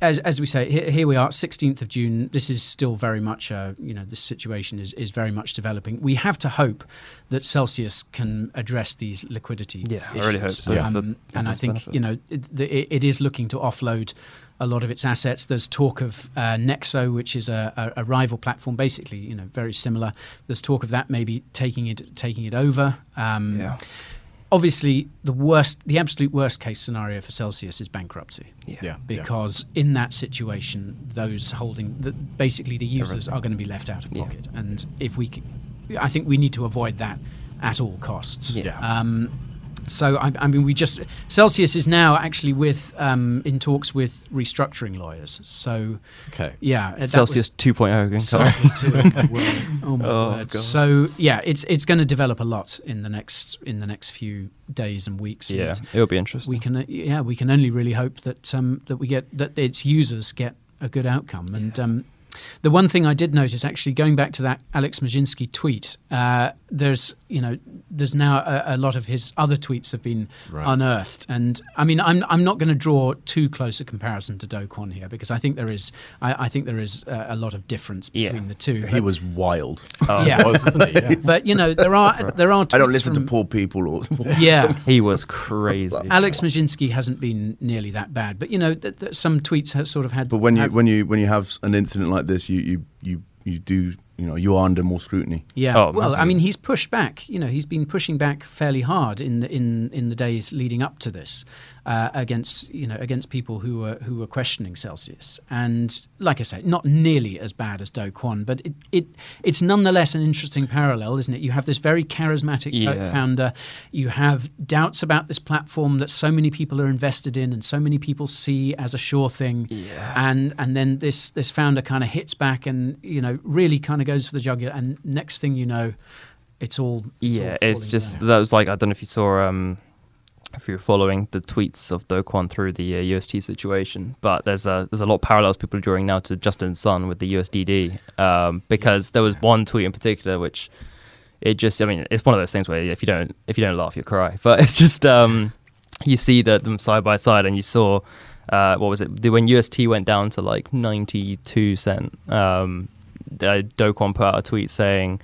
as as we say, here, here we are, sixteenth of June. This is still very much, uh, you know, this situation is is very much developing. We have to hope that Celsius can address these liquidity. Yeah, I really hope issues. so, yeah. Um, For and I think benefit. you know it, it, it is looking to offload. A lot of its assets. There's talk of uh, Nexo, which is a, a, a rival platform, basically, you know, very similar. There's talk of that maybe taking it taking it over. Um, Yeah. obviously the worst the absolute worst case scenario for celsius is bankruptcy Yeah. Yeah. because in that situation those holding the, basically the users are going to be left out of Yeah. pocket and if we c- i think we need to avoid that at all costs Yeah. um, so I, I mean, we just Celsius is now actually with um, in talks with restructuring lawyers. So Okay. yeah, Celsius was- 2.0 again. Celsius too. Oh my. Oh my Oh, word. God. So yeah, it's it's going to develop a lot in the next in the next few days and weeks. Yeah, and it'll be interesting. we can uh, yeah we can only really hope that um, that we get that its users get a good outcome and. Um, The one thing I did notice, actually, going back to that Alex Mashinsky tweet, uh, there's you know there's now a, a, lot of his other tweets have been right. unearthed, and I mean I'm I'm not going to draw too close a comparison to Do Kwon here because I think there is I, I think there is a, a, lot of difference between yeah. the two. He was wild. Oh. Yeah. Was, yeah. but you know there are there are. I don't listen from, to poor people. Or, yeah, he was crazy. Alex Mashinsky hasn't been nearly that bad, but you know th- th- some tweets have sort of had. But when you when you when you have an incident like this, you you you you do you know you are under more scrutiny. Yeah. Oh, well, I mean, he's pushed back. You know, he's been pushing back fairly hard in the, in in the days leading up to this uh, against you know against people who were who were questioning Celsius. And like I say, not nearly as bad as Do Kwon, but it, it it's nonetheless an interesting parallel, isn't it? You have this very charismatic yeah. founder. You have doubts about this platform that so many people are invested in and so many people see as a sure thing. Yeah. And and then this this founder kind of hits back and you know really kind of goes for the jugular. And next thing you know, it's all it's yeah. All it's just down. that was like I don't know if you saw. um if you're following the tweets of Do Kwon through the uh, UST situation. But there's a there's a lot of parallels people are drawing now to Justin Sun with the USDD um, because there was one tweet in particular which it just I mean it's one of those things where if you don't if you don't laugh you cry. But it's just um, you see that them side by side and you saw uh, what was it when UST went down to like 92 cent. Um, Do Kwon put out a tweet saying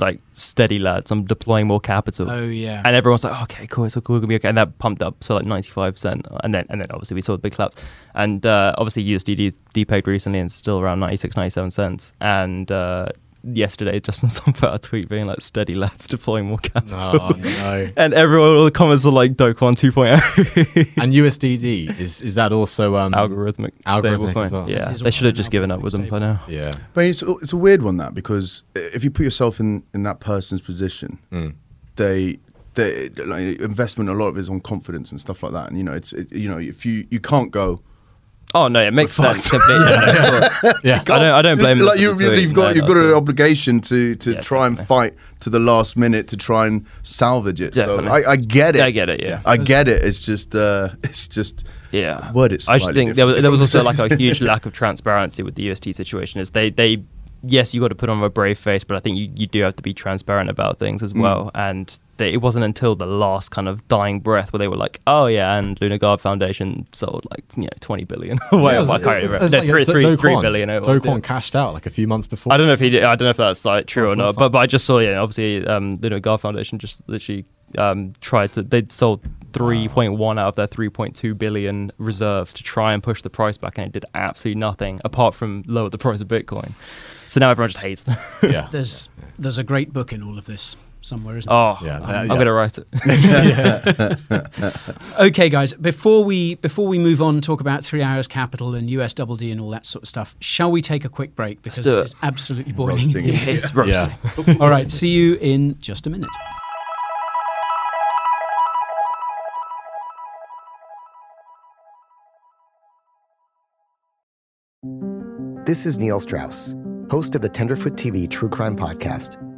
like steady lads. I'm deploying more capital. Oh yeah. And everyone's like okay cool it's all cool, gonna be okay. And that pumped up to like 95 cent. And then and then obviously we saw the big collapse. And uh, obviously usdd depegged recently and still around 96 97 cents. And uh, yesterday Justin Sun put a tweet being like steady lads deploying more capital. Oh, no. and everyone all the comments are like Do Kwon 2.0 and USDD is is that also um, algorithmic algorithmic as well? Yeah. They should have just given up with them by now. yeah. But it's, it's a weird one that because if you put yourself in in that person's position mm. they they like, investment a lot of it is on confidence and stuff like that. And you know it's it, you know if you you can't go Oh no, it makes sense. Completely. yeah, I don't. I don't blame. Like you, have got, no, you've got an obligation to to yeah, try definitely. and fight to the last minute to try and salvage it. Definitely. So I, I, get it. I get it. Yeah, I get it. It's just, uh, it's just. Yeah, word. It's. I just think there was, there was also like a huge lack of transparency with the UST situation. Is they they yes, you got to put on a brave face, but I think you, you do have to be transparent about things as mm. well. And they, it wasn't until the last kind of dying breath where they were like, "Oh yeah," and Luna Guard Foundation sold like you know twenty billion. yeah, well, I can't remember. No, three, three, three billion. It was, Do Kwon yeah. cashed out like a few months before. I don't know if he did. I don't know if that's like true or not. But but I just saw yeah. Obviously, um, Luna Guard Foundation just literally um, tried to. They sold 3.1 out of their 3.2 billion reserves to try and push the price back, and it did absolutely nothing apart from lower the price of Bitcoin. So now everyone just hates them. yeah. There's there's a great book in all of this somewhere, isn't oh, there? Yeah, I'm, I'm going to write it. okay, guys. Before we before we move on, talk about Three Arrows Capital and US Double D and all that sort of stuff. Shall we take a quick break because it is absolutely boiling? Yeah, it's roasting. Yeah. all right. See you in just a minute. This is Neil Strauss, host of the Tenderfoot TV True Crime Podcast,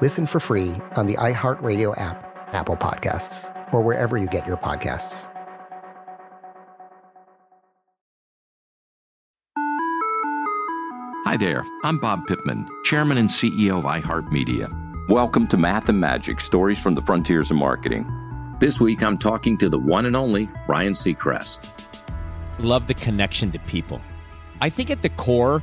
Listen for free on the iHeartRadio app, Apple Podcasts, or wherever you get your podcasts. Hi there, I'm Bob Pittman, Chairman and CEO of iHeartMedia. Welcome to Math and Magic Stories from the Frontiers of Marketing. This week I'm talking to the one and only Ryan Seacrest love the connection to people. I think at the core,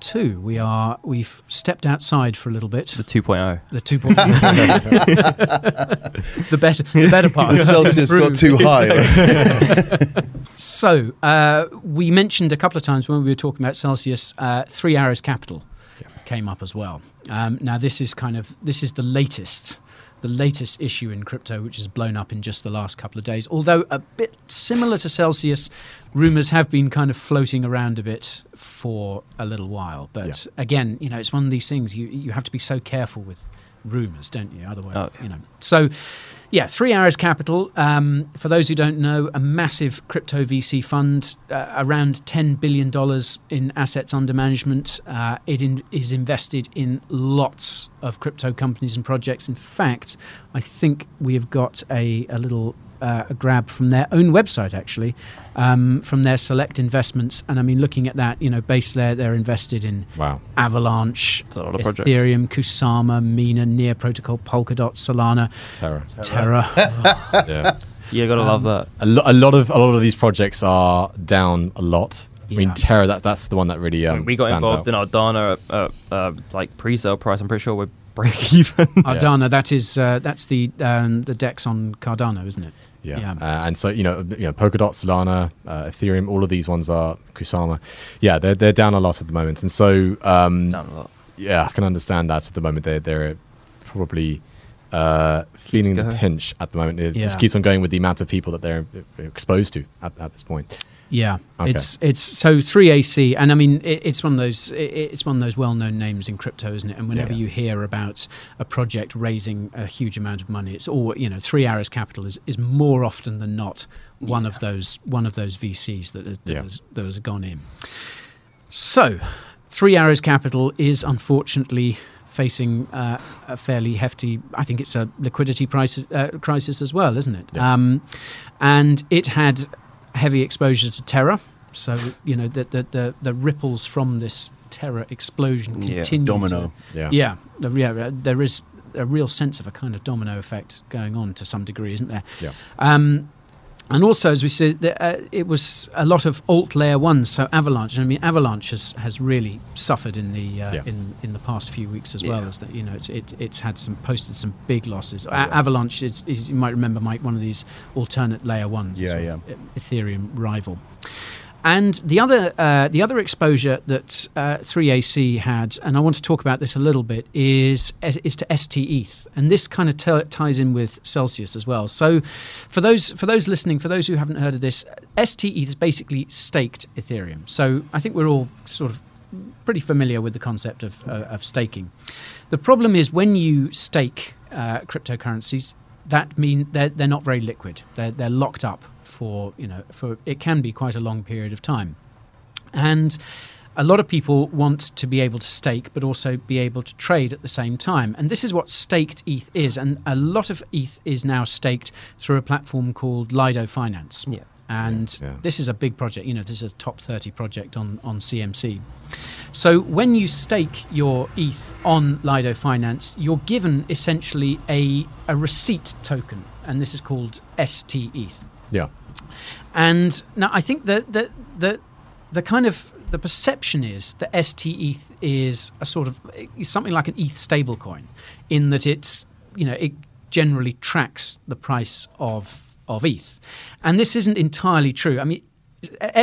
two. We are we've stepped outside for a little bit. The 2.0. The 2.0. the better the better part. The Celsius got too high. so uh, we mentioned a couple of times when we were talking about Celsius, uh, Three Arrows Capital came up as well. Um, now this is kind of this is the latest the latest issue in crypto, which has blown up in just the last couple of days. Although a bit similar to Celsius, rumors have been kind of floating around a bit for a little while. But again, you know, it's one of these things you you have to be so careful with rumors, don't you? Otherwise, Oh. you know. So. Yeah, Three Arrows Capital. Um, for those who don't know, a massive crypto VC fund, uh, around ten billion dollars in assets under management. Uh, it in, is invested in lots of crypto companies and projects. In fact, I think we have got a, a little uh, a grab from their own website actually, um, from their select investments. And I mean, looking at that, you know, base layer, they're invested in Wow. Avalanche, a lot of projects. Ethereum, Kusama, Mina, Near Protocol, Polkadot, Solana, Terra. Terra. yeah. You gotta love Um, that. A, lo- a lot of a lot of these projects are down a lot. I mean, Terra. That that's the one that really um, we got stands involved out. in Ardana at uh, uh, like pre-sale price. I'm pretty sure we're break even. Ardana, that is uh, that's the um, the Dex on Cardano, isn't it? Yeah, Uh, and so you know, you know, Polkadot, Solana, uh, Ethereum, all of these ones are Kusama. Yeah, they're they're down a lot at the moment, and so um, Down a lot. Yeah, I can understand that at the moment. They're they're probably uh, feeling the pinch at the moment. It Yeah. just keeps on going with the amount of people that they're uh, exposed to at, at this point. Yeah, Okay. it's it's so three AC, and I mean it, it's one of those it, it's one of those well-known names in crypto, isn't it? And whenever Yeah. you hear about a project raising a huge amount of money, it's all you know. Three Arrows Capital is, is more often than not one of those one of those VCs that has, that, Yeah. has, that has gone in. So, Three Arrows Capital is unfortunately facing uh, a fairly hefty. I think it's a liquidity crisis, uh, crisis as well, isn't it? Yeah. Um, and it had heavy exposure to Terra. so you know the the the, the ripples from this Terra explosion Yeah. continue. Domino. To, Yeah. yeah, the- yeah. There is a real sense of a kind of domino effect going on to some degree, isn't there? Yeah. Um, And also, as we said, uh, it was a lot of alt layer ones. So Avalanche. I mean, Avalanche has, has really suffered in the uh, Yeah. in in the past few weeks as well. Yeah. As that you know, it's it, it's had some posted some big losses. Oh, A- yeah. Avalanche is, is you might remember Mike one of these alternate layer ones. Yeah, yeah. uh, Ethereum rival. And the other uh, the other exposure that uh, 3AC had, and I want to talk about this a little bit, is is to ST ETH, and this kind of t- ties in with Celsius as well. So, for those for those listening, for those who haven't heard of this, ST ETH is basically staked Ethereum. So I think we're all sort of pretty familiar with the concept of uh, of staking. The problem is when you stake uh, cryptocurrencies, that mean they're they're not very liquid. They're they're locked up for you know for it can be quite a long period of time, and a lot of people want to be able to stake but also be able to trade at the same time. And this is what staked ETH is. And a lot of ETH is now staked through a platform called Lido Finance. Yeah. And Yeah. this is a big project. You know, this is a top 30 project on, on CMC. So when you stake your ETH on Lido Finance, you're given essentially a, a receipt token. And this is called ST ETH. Yeah. And now I think that the, the, the kind of the perception is that ST ETH is a sort of is something like an ETH stablecoin, in that it's you know it generally tracks the price of of ETH, and this isn't entirely true. I mean,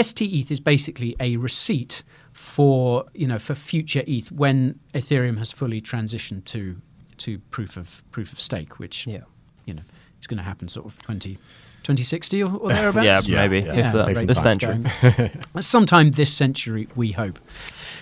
ST ETH is basically a receipt for you know for future ETH when Ethereum has fully transitioned to to proof of proof of stake, which Yeah. you know is going to happen sort of 20, 2060 or, or thereabouts. Yeah, maybe, if that. the rate This century. Sometime this century, we hope.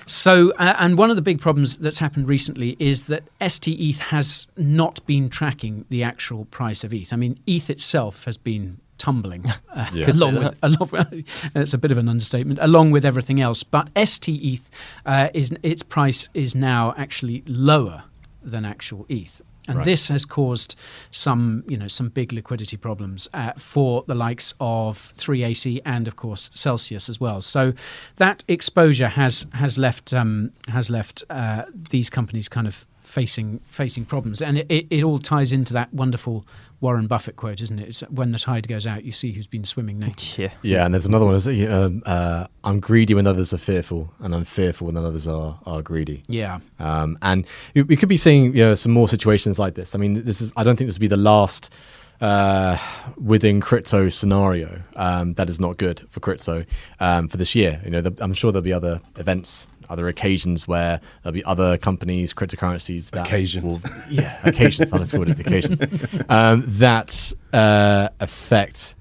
So, uh, and one of the big problems that's happened recently is that ST ETH has not been tracking the actual price of ETH. I mean, ETH itself has been tumbling uh, Yeah. Along with that. along with, it's a bit of an understatement along with everything else but ST ETH uh, is its price is now actually lower than actual ETH and Right. this has caused some you know some big liquidity problems uh, for the likes of 3AC and of course Celsius as well so that exposure has has left um, has left uh, these companies kind of facing facing problems and it, it, it all ties into that wonderful Warren Buffett quote isn't it it's when the tide goes out you see who's been swimming naked Yeah. Yeah, and there's another one. is, Um, uh, I'm greedy when others are fearful, and I'm fearful when others are, are greedy. Yeah. Um, and we we could be seeing you know, some more situations like this. I mean, this is. I don't think this will be the last uh, within crypto scenario. Um, that is not good for crypto um, for this year. You know, the, I'm sure there'll be other events. Other occasions where there'll be other companies, cryptocurrencies that Occasions. will, yeah, occasions. I'll call it occasions um, that uh, affect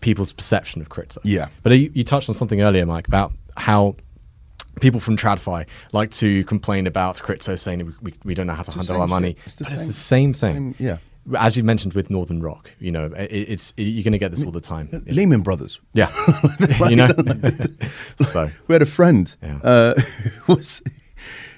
people's perception of crypto. Yeah. But you, you touched on something earlier, Mike, about how people from TradFi like to complain about crypto, saying we, we, we don't know how to It's handle our money. It's the but it's same- the same thing. same- yeah. As you mentioned with Northern Rock, you know, it, it's you're going to get this all the time. Lehman Brothers. Yeah. you know. so we had a friend. Yeah. Uh, was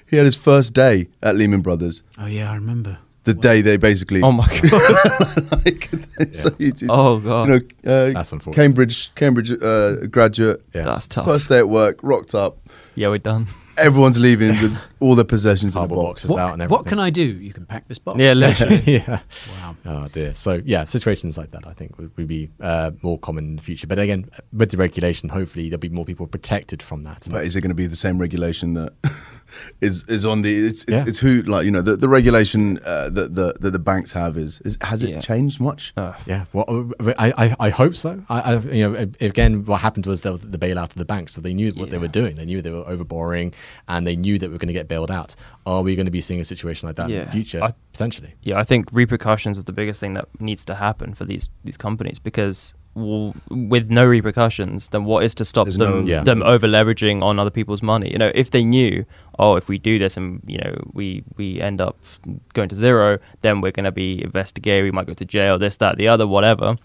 he had his first day at Lehman Brothers. oh yeah I remember The day they basically. Oh my god. like, so it's- it's, Oh, God. You know, uh, That's unfortunate. Cambridge, Cambridge uh, graduate. Yeah. That's tough. First day at work, rocked up. Yeah, we're done. Everyone's leaving with all their possessions in the Cardboard box. boxes what, out and everything. what can I do you can pack this box Yeah, literally. yeah. Wow. Oh dear. So yeah, situations like that I think would, would be uh, more common in the future. But again, with the regulation, hopefully there'll be more people protected from that. But is it going to be the same regulation that is is on the? It's it's, Yeah. it's who like you know the, the regulation uh, that the that the banks have is, is has it Yeah. changed much? Yeah, well, I, I, I hope so. I, I, you know, again, what happened was there was the bailout of the banks, so they knew what they were doing. They knew they were overborrowing, and they knew that we were going to get bailed out. Are we going to be seeing a situation like that in the future? I- Potentially. Yeah, I think repercussions is the biggest thing that needs to happen for these these companies because well, with no repercussions, then what is to stop There's them no- Yeah. them over leveraging on other people's money? You know, if they knew, oh, if we do this and you know we we end up going to zero, then we're going to be investigated. We might go to jail. This, that, the other, whatever.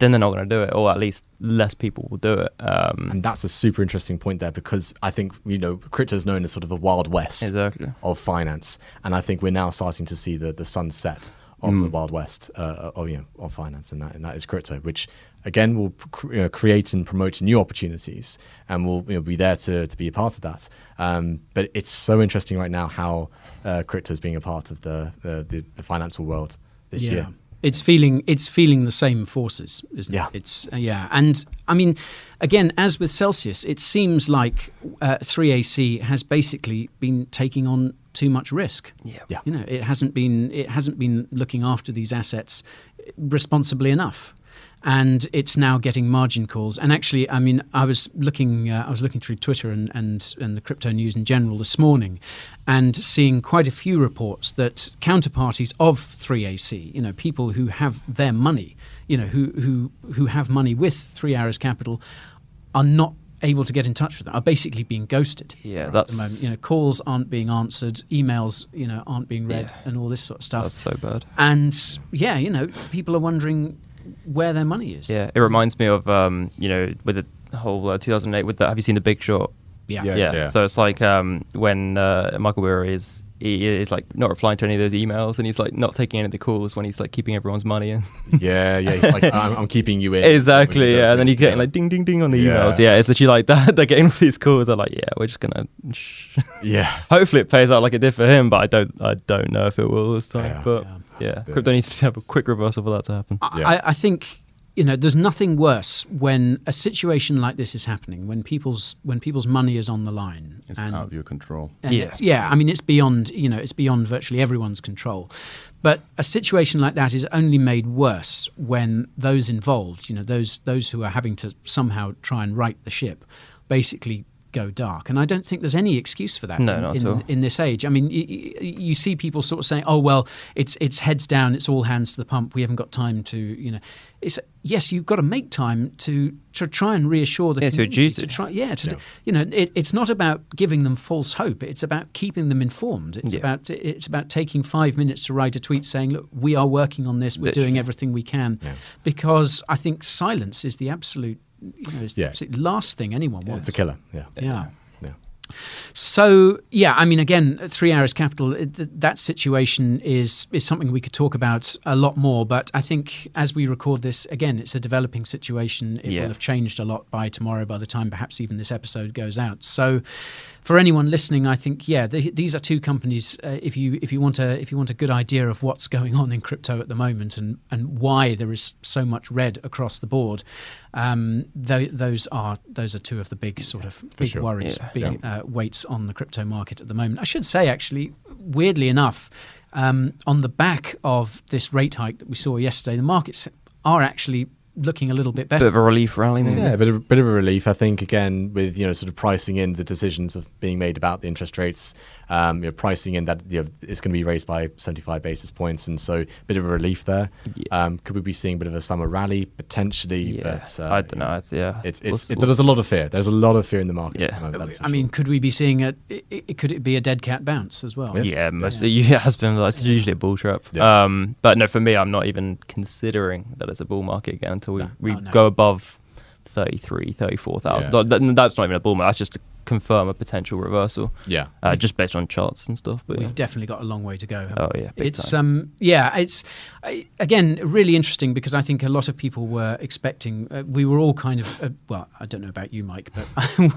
Then they're not going to do it, or at least less people will do it. Um, And that's a super interesting point there because I think you know crypto is known as sort of a wild west Exactly. of finance, and I think we're now starting to see the the sunset of the wild west uh, of you know of finance, and that and that is crypto, which again will cr- you know, create and promote new opportunities, and we'll you know, be there to to be a part of that. Um, but it's so interesting right now how uh, crypto is being a part of the the, the, the financial world this Yeah. year. It's feeling it's feeling the same forces, isn't Yeah. it? It's uh, yeah, and I mean, again, as with Celsius, it seems like uh, 3AC has basically been taking on too much risk. Yeah. Yeah. You know, it hasn't been it hasn't been looking after these assets responsibly enough. And it's now getting margin calls. And actually, I mean, I was looking, uh, I was looking through Twitter and, and and the crypto news in general this morning, and seeing quite a few reports that counterparties of 3AC, you know, people who have their money, you know, who who who have money with Three Arrows Capital, are not able to get in touch with them. Are basically being ghosted. Yeah, at that's- the moment. You know, calls aren't being answered, emails, you know, aren't being read, and all this sort of stuff. That's so bad. And yeah, you know, people are wondering where their money is. Yeah, it reminds me of um, you know, with the whole uh, 2008. With the, have you seen The Big Short? Yeah. Yeah. yeah. Yeah. So it's like um, when uh, Michael Burry is he is like not replying to any of those emails, and he's like not taking any of the calls when he's like keeping everyone's money in. Yeah, yeah. He's like, I'm, I'm keeping you in. exactly. When you go Yeah, and then he's getting like ding ding ding on the Yeah. emails. Yeah, it's literally like that. They're getting all these calls. They're like, yeah, we're just gonna. Shh. yeah. Hopefully, it pays out like it did for him, but I don't. I don't know if it will this time. Yeah. But yeah, crypto needs to have a quick reversal for that to happen. I, I think you know there's nothing worse when a situation like this is happening when people's when people's money is on the line It's and out of your control. And Yeah. yeah. I mean, it's beyond you know, it's beyond virtually everyone's control. But a situation like that is only made worse when those involved, you know, those those who are having to somehow try and right the ship, basically go dark. And I don't think there's any excuse for that No, in, in, all. in this age. I mean, y- y- you see people sort of saying, "Oh well, it's it's heads down, it's all hands to the pump. We haven't got time to, you know." It's yes, you've got to make time to to try and reassure the Yeah, community, duty. to try, yeah, to, you know, it, it's not about giving them false hope. It's about keeping them informed. It's Yeah. about it's about taking five minutes to write a tweet saying, "Look, we are working on this. We're doing everything we can," because I think silence is the absolute, you know, is the Yeah. absolute last thing anyone wants. It's a killer. Yeah. Yeah. Yeah. So yeah, I mean, again, Three Arrows Capital, it- th- that situation is is something we could talk about a lot more. But I think as we record this, again, it's a developing situation. It Yeah. will have changed a lot by tomorrow, by the time perhaps even this episode goes out. So. For anyone listening, I think yeah, th- these are two companies. Uh, if you if you want a if you want a good idea of what's going on in crypto at the moment and and why there is so much red across the board, um, tho- those are those are two of the big sort of big sure. worries, Yeah. big uh, weights on the crypto market at the moment. I should say, actually, weirdly enough, um, on the back of this rate hike that we saw yesterday, the markets are actually looking a little bit better. Bit of a relief rally, maybe. Yeah, a bit of, bit of a relief, I think. Again, with you know, sort of pricing in the decisions of being made about the interest rates, um, you know, pricing in that you know, it's going to be raised by 75 basis points, and so a bit of a relief there. Um, could we be seeing a bit of a summer rally potentially? Yeah, but uh, I don't know. It's, yeah, It's, We'll it, there's a lot of fear. There's a lot of fear in the market. at the Yeah. moment, that's for I mean, could we be seeing a? i i could it be a dead cat bounce as well? Yeah, most yeah. it has been. That's usually a bull trap. Yeah. Um, but no, for me, I'm not even considering that it's a bull market again until we, we Oh, no. go above 33, 34,000. Yeah. That- That's not even a bull market. That's just confirm a potential reversal. Yeah. uh, just based on charts and stuff. But We've yeah. definitely got a long way to go. Oh, yeah, it's time. um yeah, it's I, again really interesting because I think a lot of people were expecting. Uh, we were all kind of uh, well, I don't know about you, Mike, but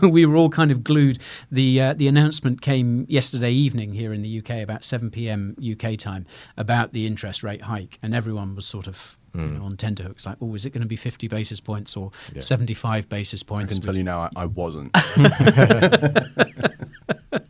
we were all kind of glued. The uh, the announcement came yesterday evening here in the UK about 7 p.m. UK time about the interest rate hike, and everyone was sort of. You Hmm. know, on tenterhooks, like, oh, is it going to be 50 basis points or 75 basis points? I points? can tell you now, I, I wasn't.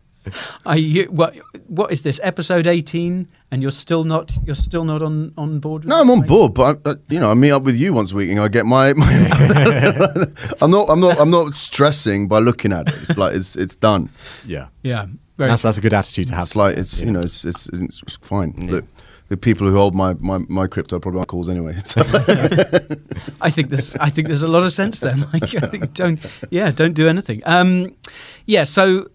Are you, what, what is this episode 18 and you're still not you're still not on on board with No, I'm on Mike? board, but I, uh, you know, I meet up with you once a week, and I get my. my I'm not. I'm not. I'm not stressing by looking at it. It's like it's it's done. Yeah. Yeah, very That's, that's a good attitude to have. It's like it's you know it's it's, it's, it's fine. Look, the people who hold my my, my crypto probably aren't calls anyway. So. I think there's I think there's a lot of sense there, Mike. I think don't yeah, don't do anything. Um, yeah, so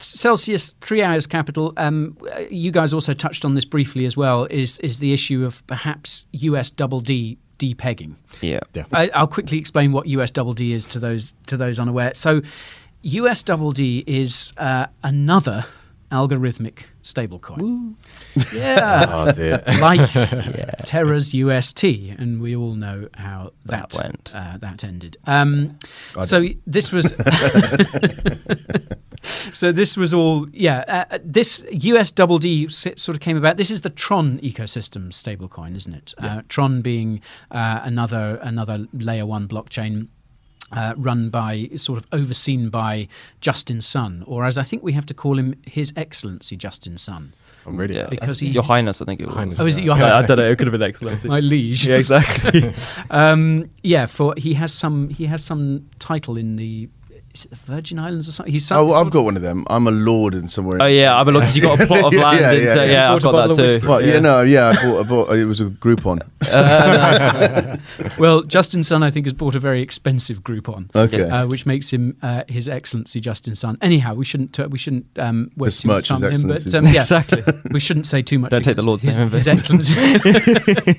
Celsius Three Arrows Capital. Um, you guys also touched on this briefly as well. Is is the issue of perhaps US double D depegging? Yeah. Yeah. I, I'll quickly explain what US double D is to those to those unaware. So, US double D is uh, another algorithmic stablecoin. Yeah, Oh, dear. like Terra's UST, and we all know how that, That went. Uh, that ended. Um, so this was. so this was all, yeah. Uh, uh, this US double D s- sort of came about. This is the Tron ecosystem stablecoin, isn't it? Uh, Tron being uh, another another layer one blockchain. Uh, run by, sort of overseen by Justin Sun, or as I think we have to call him, His Excellency Justin Sun. I'm really? Yeah. Because he, Your Highness, I think it was. Highness, Oh, is it your Highness? I don't know. It could have been Excellency. my liege. Yeah, exactly. um, yeah, for he has some he has some title in the is it the Virgin Islands or something. He's some, Oh, I've got one of them. I'm a lord in somewhere. Oh yeah, I've a looked. You got a plot of land. yeah, in, yeah. so, yeah, Bought I've got that too. whiskey. Well, yeah. no, yeah, I bought, I bought. It was a Groupon. well, Justin Sun, I think, has bought a very expensive Groupon, Okay. uh, which makes him uh, His Excellency Justin Sun. Anyhow, we shouldn't uh, we shouldn't um, waste too much Besmirch time His on him, but um, yeah, Exactly. we shouldn't say too much. Don't take the Lord's his, name His. Excellency.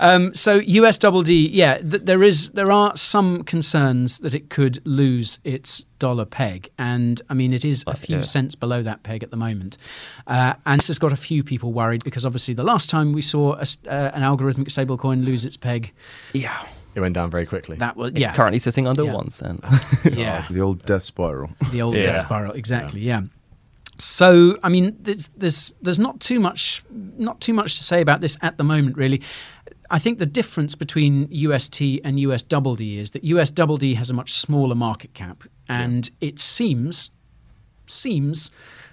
um, so US Double D, yeah, th- there is there are some concerns that it could lose its dollar peg, and I mean it is a few yeah. cents below that peg at the moment, uh, and this has got a few people worried because obviously the last time we saw a s uh, an algorithmic stablecoin lose its peg, Yeah. It went down very quickly. that was It's yeah, currently sitting under Yeah. one cent. yeah, the old death spiral. the old Yeah. death spiral exactly yeah. So I mean, there's, there's there's not too much not too much to say about this at the moment, really. I think the difference between UST and US Double D is that US Double D has a much smaller market cap, and it seems seems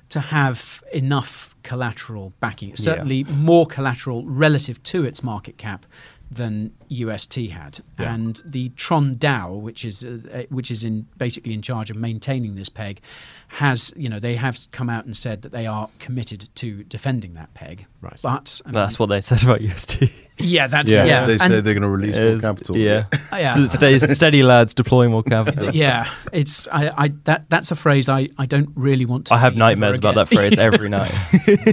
to have enough collateral backing. Certainly more collateral relative to its market cap than UST had. Yeah. And the Tron DAO, which is uh, uh, which is in basically in charge of maintaining this peg, has you know they have come out and said that they are committed to defending that peg. Right. But I mean, That's what they said about UST. Yeah, that's Yeah. yeah. They and- say they're going to release more capital. Yeah. Yeah. Steady, steady lads, deploy more capital. yeah, it's I, I that that's a phrase I, I don't really want to. I have nightmares ever about that phrase every night.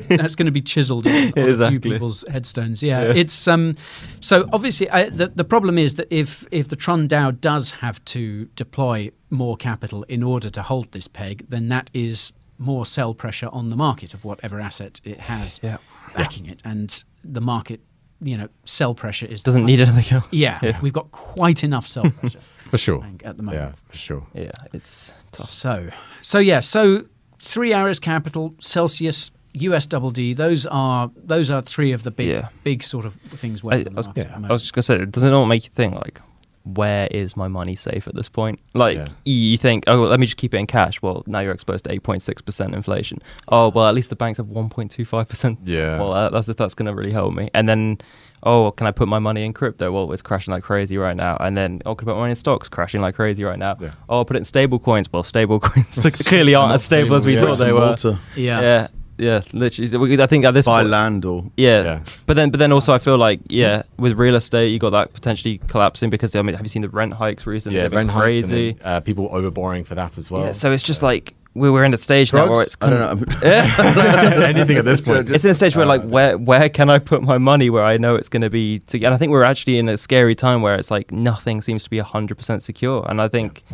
That's going to be chiseled on, on a few people's headstones. Yeah, it's um. So obviously, I, the the problem is that if if the Tron DAO does have to deploy more capital in order to hold this peg, then that is more sell pressure on the market of whatever asset it has Yeah. backing it, and the market, you know, sell pressure is Doesn't need anything else. Yeah, Yeah. we've got quite enough sell pressure for sure. Think, at the moment. Yeah, for sure. Yeah, it's tough. So, so yeah, so Three Arrows Capital, Celsius, US Double D. Those are those are three of the big Yeah. big sort of things. I, weighing I on was, the market at the I was just gonna say, does it not make you think like, where is my money safe at this point? Like, Yeah. you think, oh, well, let me just keep it in cash. Well, now you're exposed to eight point six percent inflation. Oh, well, at least the banks have one point two five percent. Yeah. Well, uh, that's if that's gonna really help me. And then, oh, can I put my money in crypto? Well, it's crashing like crazy right now. And then, oh, can I put my money in stocks? Crashing like crazy right now. Yeah. Oh, I'll put it in stable coins. Well, stable coins clearly aren't as stable as we yeah. thought they were. Malta. yeah. Yeah. Yeah, literally. I think at this Buy point, land or yeah. Yeah. But then, but then also, I feel like, yeah, with real estate, you got that potentially collapsing because I mean, have you seen the rent hikes recently? Yeah, rent hikes and crazy. then, uh, people overborrowing for that as well. yeah, so it's just like we we're in a stage now where it's drugs. I kind don't of, know. anything at this point. it's in a stage where uh, like where where can I put my money where I know it's going to be? To, and I think we're actually in a scary time where it's like nothing seems to be hundred percent secure. And I think.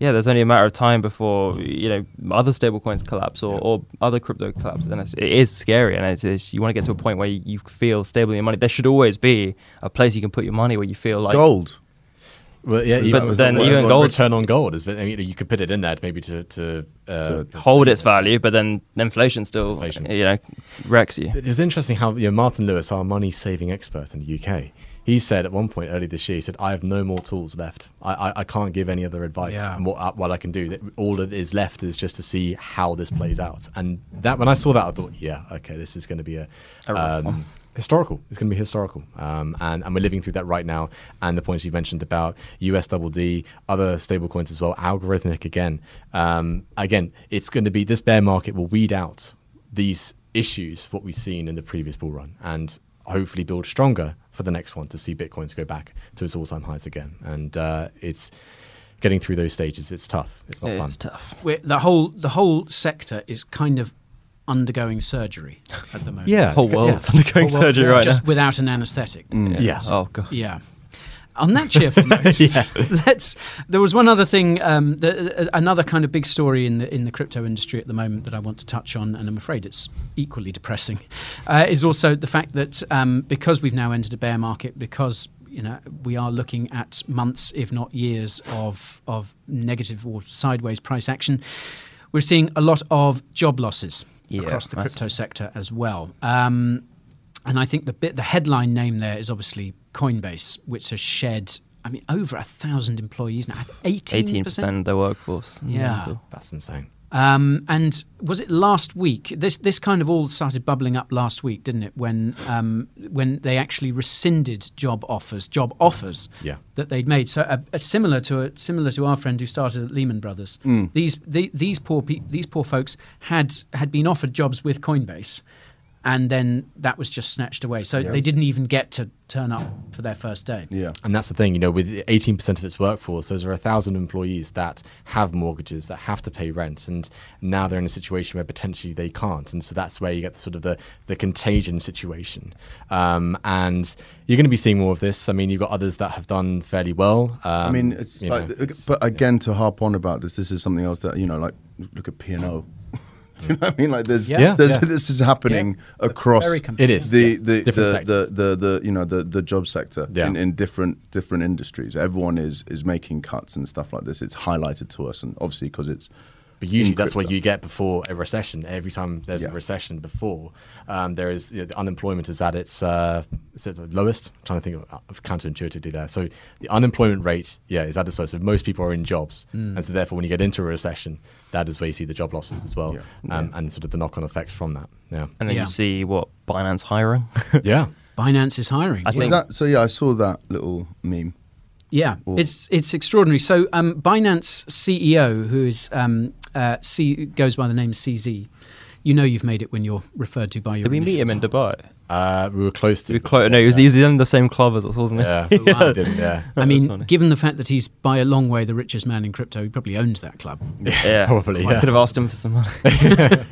Yeah, there's only a matter of time before you know other stablecoins collapse or, or other crypto collapse. And it's, it is scary, and it's, it's you want to get to a point where you, you feel stable in your money. There should always be a place you can put your money where you feel like gold. Well, yeah, But even, then well, even well, gold- return on gold is. I mean, you could put it in there maybe to to uh, hold its value, but then inflation still, Inflation. you know, wrecks you. It's interesting how you know, Martin Lewis, our money saving expert in the UK, he said at one point earlier this year, he said, "I have no more tools left. I, I, I can't give any other advice. Yeah. And what uh, what I can do, that all that is left is just to see how this plays out." And that when I saw that, I thought, "Yeah, okay, this is going to be a." A rough one. Um, historical. It's going to be historical, um, and and we're living through that right now. And the points you mentioned about US Double D, other stablecoins as well, algorithmic again. Um, again, it's going to be this bear market will weed out these issues what we've seen in the previous bull run, and hopefully build stronger for the next one to see bitcoins go back to its all-time highs again. And uh, it's getting through those stages. It's tough. It's not fun. It's tough. We're, the whole the whole sector is kind of undergoing surgery at the moment. Yeah. Whole world's Yeah. undergoing Whole surgery yeah. right just now. without an anaesthetic. Yes. Oh god. Yeah. On that cheerful note, let's. There was one other thing, um, the, uh, another kind of big story in the in the crypto industry at the moment that I want to touch on, and I'm afraid it's equally depressing. Uh, is also the fact that um, because we've now entered a bear market, because you know we are looking at months, if not years, of of negative or sideways price action. we're seeing a lot of job losses Yeah, across the massive. crypto sector as well. Um, and I think the bit, the headline name there is obviously Coinbase, which has shed, I mean, over a thousand employees now, Eighteen percent of their workforce. Yeah. Mental. That's insane. Um, and was it last week? This this kind of all started bubbling up last week, didn't it? When um, when they actually rescinded job offers, job offers Yeah. that they'd made. So uh, uh, similar to a, similar to our friend who started at Lehman Brothers. Mm. These the, these poor pe- these poor folks had had been offered jobs with Coinbase, and then that was just snatched away. So Yeah. they didn't even get to turn up for their first day. Yeah. And that's the thing, you know, with 18% of its workforce, those are a thousand employees that have mortgages, that have to pay rent, and now they're in a situation where potentially they can't, and so that's where you get the sort of the, the contagion situation. Um, and you're going to be seeing more of this. I mean, you've got others that have done fairly well. Um, I mean, it's you like, know, it's- but again, to harp on about this, this is something else that you know, like look at P and O. Do you know what I mean? Like, there's, Yeah. there's Yeah. this is happening across. very. It is, the the, Different the, the, the the you know the the job sector Yeah. in, in different different industries. Everyone is is making cuts and stuff like this. It's highlighted to us, and obviously because it's. But usually that's what you get before a recession. Every time there's a recession before, um, there is you know, the unemployment is at its uh, is it the lowest. I'm trying to think of, of counterintuitively there. So the unemployment rate, yeah, is at its lowest. So most people are in jobs, Mm. and so therefore when you get into a recession, that is where you see the job losses as well, um, and sort of the knock-on effects from that. Yeah, And then Yeah. you see what Binance hiring. yeah. Binance is hiring. I yeah. Was that so? Yeah, I saw that little meme. Yeah, Or- it's it's extraordinary. So um, Binance CEO, who is um, uh, C, goes by the name CZ, you know you've made it when you're referred to by your. Did we meet him in Dubai? Uh, we were close to. We clo- no, he was, he was in the same club as us, wasn't he? Yeah, wow. we didn't, yeah. I mean, funny. given the fact that he's by a long way the richest man in crypto, he probably owned that club. yeah, probably, I yeah. could have asked him for some money.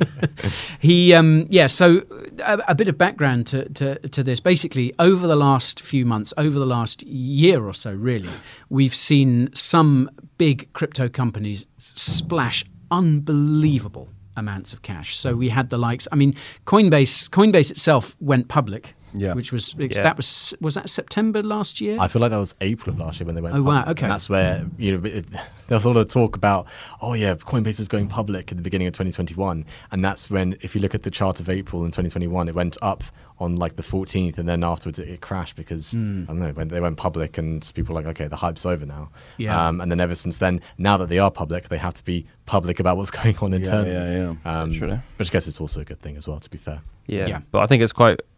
He, um, yeah. So a, a bit of background to, to to this. Basically, over the last few months, over the last year or so, really, we've seen some big crypto companies splash unbelievable amounts of cash. So we had the likes. I mean, Coinbase. Coinbase itself went public. Yeah. Which was Yeah. that was was that September last year? I feel like that was April of last year when they went. Oh, wow, okay. And that's where you know it, there was a lot of talk about, oh yeah, Coinbase is going public at the beginning of 2021, and that's when, if you look at the chart of April in 2021, it went up on like the 14th, and then afterwards it, it crashed because Hmm. I don't know when they went public, and people were like, okay, the hype's over now. Yeah. Um, and then ever since then, now that they are public, they have to be public about what's going on internally. yeah, yeah. Um, Literally. which I guess it's also a good thing as well. To be fair. Yeah. Yeah. But I think it's quite it's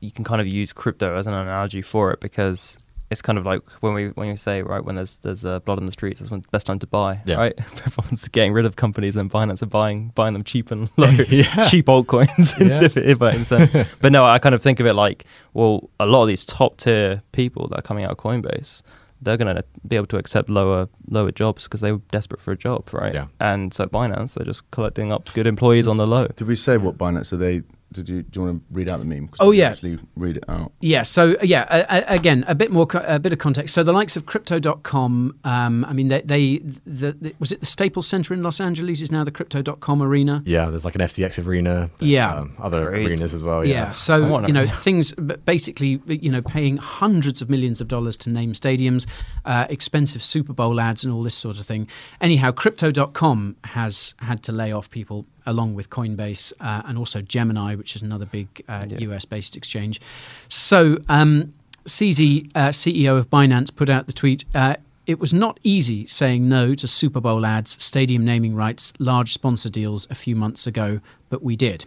you can kind of use crypto as an analogy for it because it's kind of like when we when you say right when there's there's uh, blood on the streets it's the best time to buy Yeah. right everyone's getting rid of companies and Binance are buying buying them cheap and low Yeah. cheap altcoins Yeah. if, if that makes sense but no I kind of think of it like well a lot of these top tier people that are coming out of Coinbase they're going to be able to accept lower lower jobs because they were desperate for a job right Yeah. and so Binance they're just collecting up good employees on the low Did we say what Binance? are they did you? Do you want to read out the meme? Oh, yeah. Actually, read it out. Yeah. So uh, yeah, uh, again, a bit more, co- a bit of context. So the likes of Crypto.com. Um, I mean, they, they the, the, was it the Staples Center in Los Angeles is now the Crypto.com arena. Yeah, there's like an FTX arena. Yeah. um, other Great. arenas as well. Yeah. Yeah. So wanna- you know things, basically, you know, paying hundreds of millions of dollars to name stadiums, uh, expensive Super Bowl ads, and all this sort of thing. Anyhow, Crypto.com has had to lay off people along with Coinbase uh, and also Gemini, which is another big uh, US-based exchange. So um, CZ, uh, CEO of Binance, put out the tweet. Uh, it was not easy saying no to Super Bowl ads, stadium naming rights, large sponsor deals a few months ago, but we did.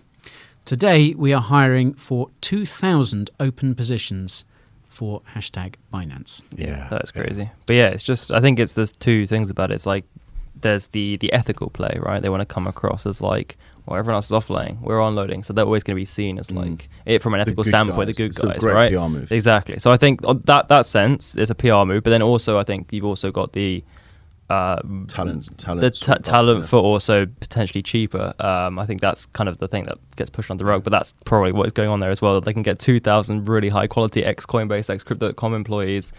Today, we are hiring for 2,000 open positions for hashtag Binance. Yeah, that's crazy. But yeah, it's just I think it's there's two things about it. It's like there's the the ethical play, right? They want to come across as like, well, everyone else is offloading, we're onloading, so they're always going to be seen as like it from an Mm. The ethical standpoint, guys. the good guys, right? PR move. Exactly. So I think on that that sense is a PR move, but then also I think you've also got the uh, Talent, talent, the ta- talent for also potentially cheaper. Um, I think that's kind of the thing that gets pushed on the rug, but that's probably what is going on there as well. They can get 2,000 really high quality ex Coinbase, ex Crypto.com employees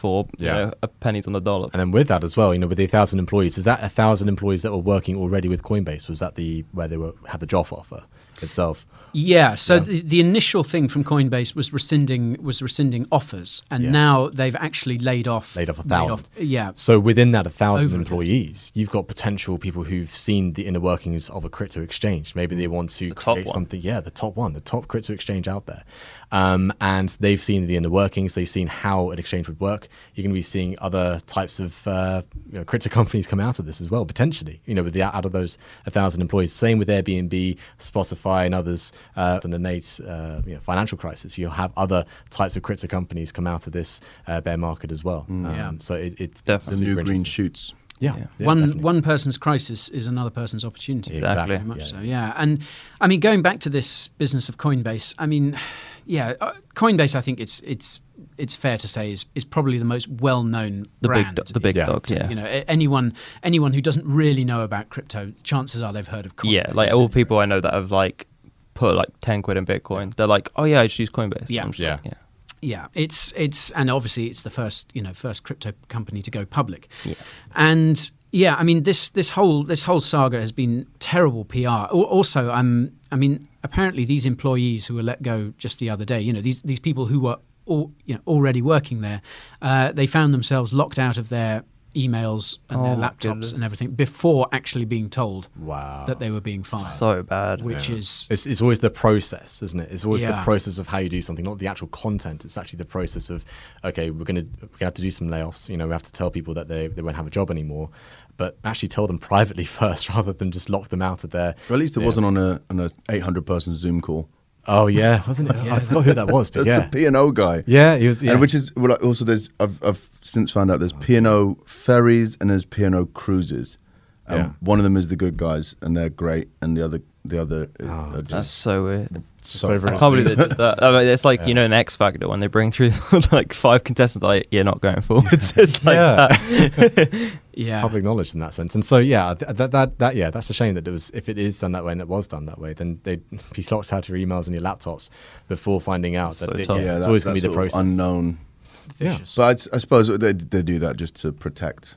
for you Yeah. know, a pennies on the dollar. And then with that as well, you know, with the thousand employees, is that a thousand employees that were working already with Coinbase? Was that the where they were had the job offer? Itself. Yeah. So The, the initial thing from Coinbase was rescinding was rescinding offers, and Yeah. now they've actually laid off laid off a thousand. yeah. So within that, a thousand Over a employees, you've got potential people who've seen the inner workings of a crypto exchange. Maybe they want to create one. something. Yeah, the top one, the top crypto exchange out there, um, and they've seen the inner workings. They've seen how an exchange would work. You're going to be seeing other types of uh, you know, crypto companies come out of this as well, potentially. You know, with the out of those a thousand employees. Same with Airbnb, Spotify, and others. Uh, and the Nate uh, you know, financial crisis, you'll have other types of crypto companies come out of this uh, bear market as well. Um, Yeah. So it, it's The new green shoots. Yeah, yeah, one definitely. one person's crisis is another person's opportunity. Exactly. Very much Yeah. so. Yeah, and I mean, going back to this business of Coinbase, I mean, yeah, uh, Coinbase. I think it's it's it's fair to say is is probably the most well known The big brand. do- the big Yeah. dog, yeah. You know, anyone anyone who doesn't really know about crypto, chances are they've heard of Coinbase. Yeah, like all people I know that have like put like ten quid in Bitcoin, they're like, oh yeah, I just use Coinbase. Yeah. I'm just Yeah. like, yeah. Yeah, it's it's and obviously it's the first you know first crypto company to go public, Yeah. and yeah, I mean this this whole this whole saga has been terrible PR. Al- Also, um, I mean apparently these employees who were let go just the other day, you know these these people who were all, you know, already working there, uh, they found themselves locked out of their emails and Oh their laptops goodness. and everything before actually being told Wow. that they were being fired. So bad. Which Yeah. is it's, it's always the process, isn't it? It's always Yeah. the process of how you do something, not the actual content. It's actually the process of okay, we're gonna we're gonna have to do some layoffs. You know, we have to tell people that they they won't have a job anymore, but actually tell them privately first rather than just lock them out of their. Or at least it yeah. wasn't on a on a 800 person Zoom call. Oh yeah, wasn't it? I forgot who that was, but That's yeah, the P and O guy. Yeah, he was. Yeah. And which is well, like, also there's I've I've since found out there's P and O ferries and there's P and O cruises. Um, Yeah. One of them is the good guys and they're great, and the other the other is, are That's so weird. So I can't believe they did that. I mean, it's like you know an X Factor when they bring through like five contestants, like you're not going forwards. it's like Yeah. that. yeah. public knowledge in that sense. And so, yeah, th- that, that, that, yeah, that's a shame that it was, if it is done that way and it was done that way, then they'd be locked out of your emails and your laptops before finding out that, So they- tough. yeah, yeah, it's that- always going to be the process. unknown. Yeah. Vicious. But I, I suppose they they do that just to protect,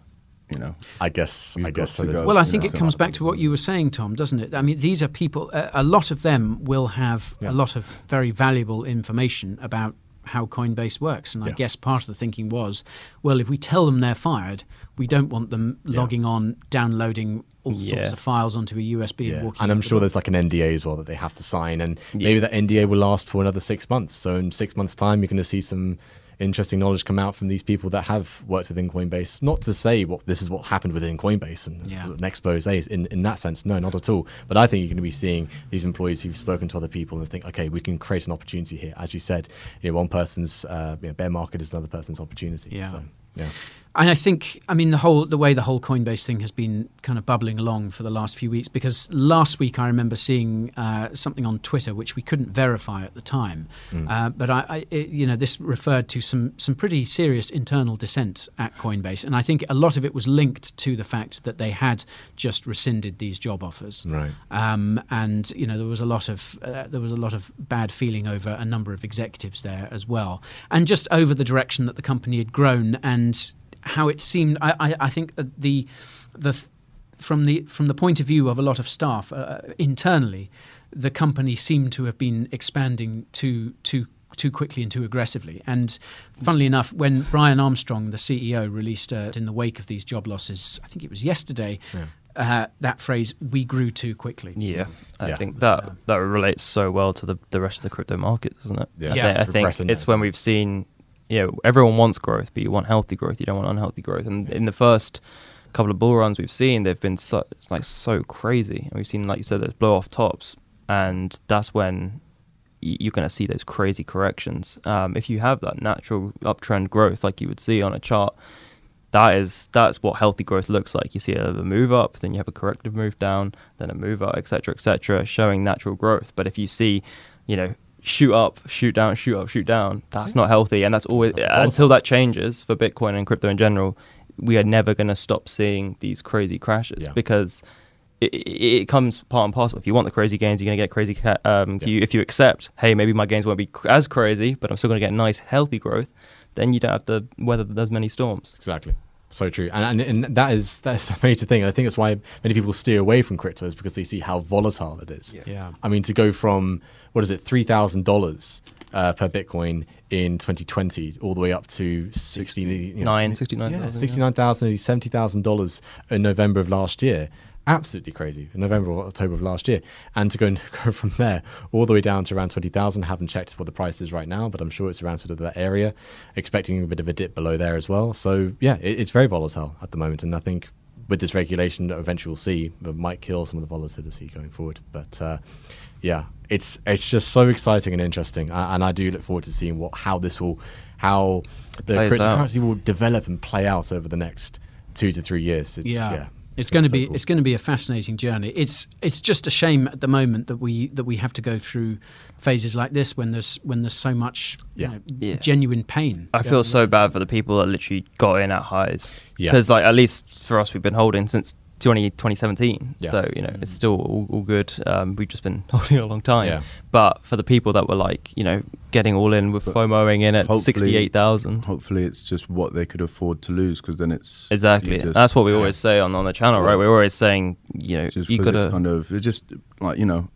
you know. I guess, I guess so. to there's- go. Well, I think know, it comes back to what you were saying, Tom, doesn't it? I mean, these are people. A, a lot of them will have Yeah. a lot of very valuable information about how Coinbase works, and I guess part of the thinking was, well, if we tell them they're fired, we don't want them logging on, downloading all Yeah. sorts of files onto a USB Yeah. and walking. And I'm sure there's like an NDA as well that they have to sign, and maybe that NDA will last for another six months. So in six months' time, you're going to see some interesting knowledge come out from these people that have worked within Coinbase. Not to say what this is what happened within Coinbase and Yeah. an expose in in that sense. No, not at all. But I think you're going to be seeing these employees who've spoken to other people and think, okay, we can create an opportunity here. As you said, you know, one person's uh, you know, bear market is another person's opportunity. Yeah. So, yeah. And I think, I mean, the whole the way the whole Coinbase thing has been kind of bubbling along for the last few weeks. Because last week I remember seeing uh, something on Twitter which we couldn't verify at the time, uh, but I, I it, you know, this referred to some some pretty serious internal dissent at Coinbase, and I think a lot of it was linked to the fact that they had just rescinded these job offers, Right. um, and you know there was a lot of uh, there was a lot of bad feeling over a number of executives there as well, and just over the direction that the company had grown and how it seemed. I, I, I think that the the from the from the point of view of a lot of staff uh, internally, the company seemed to have been expanding too too too quickly and too aggressively. And funnily enough, when Brian Armstrong, the CEO, released uh, in the wake of these job losses, I think it was yesterday. Uh, that phrase "we grew too quickly." Yeah, I Yeah. think that that relates so well to the, the rest of the crypto markets, doesn't it? Yeah. I Yeah. I think it's that, when isn't it? we've seen, you know, everyone wants growth, but you want healthy growth. You don't want unhealthy growth. And in the first couple of bull runs we've seen, they've been so, like so crazy. And we've seen, like you said, those blow off tops, and that's when you're going to see those crazy corrections. Um, if you have that natural uptrend growth, like you would see on a chart, that is that's what healthy growth looks like. You see a move up, then you have a corrective move down, then a move up, etc., etc., showing natural growth. But if you see, you know, shoot up, shoot down, shoot up, shoot down, that's not healthy, and that's always until that changes for Bitcoin and crypto in general. We are never going to stop seeing these crazy crashes Yeah. because it, it, it comes part and parcel. If you want the crazy gains, you're going to get crazy. Um, if you if you accept, hey, maybe my gains won't be cr- as crazy, but I'm still going to get nice, healthy growth. Then you don't have to weather as many storms. Exactly. So true, and, and and that is that's the major thing. I think that's why many people steer away from cryptos because they see how volatile it is. Yeah. I mean, to go from what is it, three thousand dollars uh, per Bitcoin in 2020, all the way up to 60, you know, Nine, 69,000, yeah, yeah. 69,000, 70,000 dollars in November of last year. Absolutely crazy. In November or October of last year, and to go and go from there all the way down to around 20,000. Haven't checked what the price is right now, but I'm sure it's around sort of that area. Expecting a bit of a dip below there as well. So yeah, it, it's very volatile at the moment, and I think with this regulation that eventually we'll see it might kill some of the volatility going forward. But uh, yeah, it's it's just so exciting and interesting, uh, and I do look forward to seeing what how this will how the Plays out. cryptocurrency will develop and play out over the next two to three years. It's, yeah. yeah. It's going to so be cool. it's going to be a fascinating journey. It's it's just a shame at the moment that we that we have to go through phases like this when there's when there's so much you know, Yeah. genuine pain. I feel so bad for the people that literally got in at highs. Yeah. Because, like, at least for us, we've been holding since 20, 2017. Yeah. So, you know, it's still all, all good. Um, we've just been holding a long time. Yeah. But for the people that were, like, you know, getting all in with FOMOing in at Hopefully- 68,000. Hopefully, it's just what they could afford to lose because then it's Exactly. just- That's what we always say on, on the channel, right? We're always saying, you know, you got to. kind of it just like you know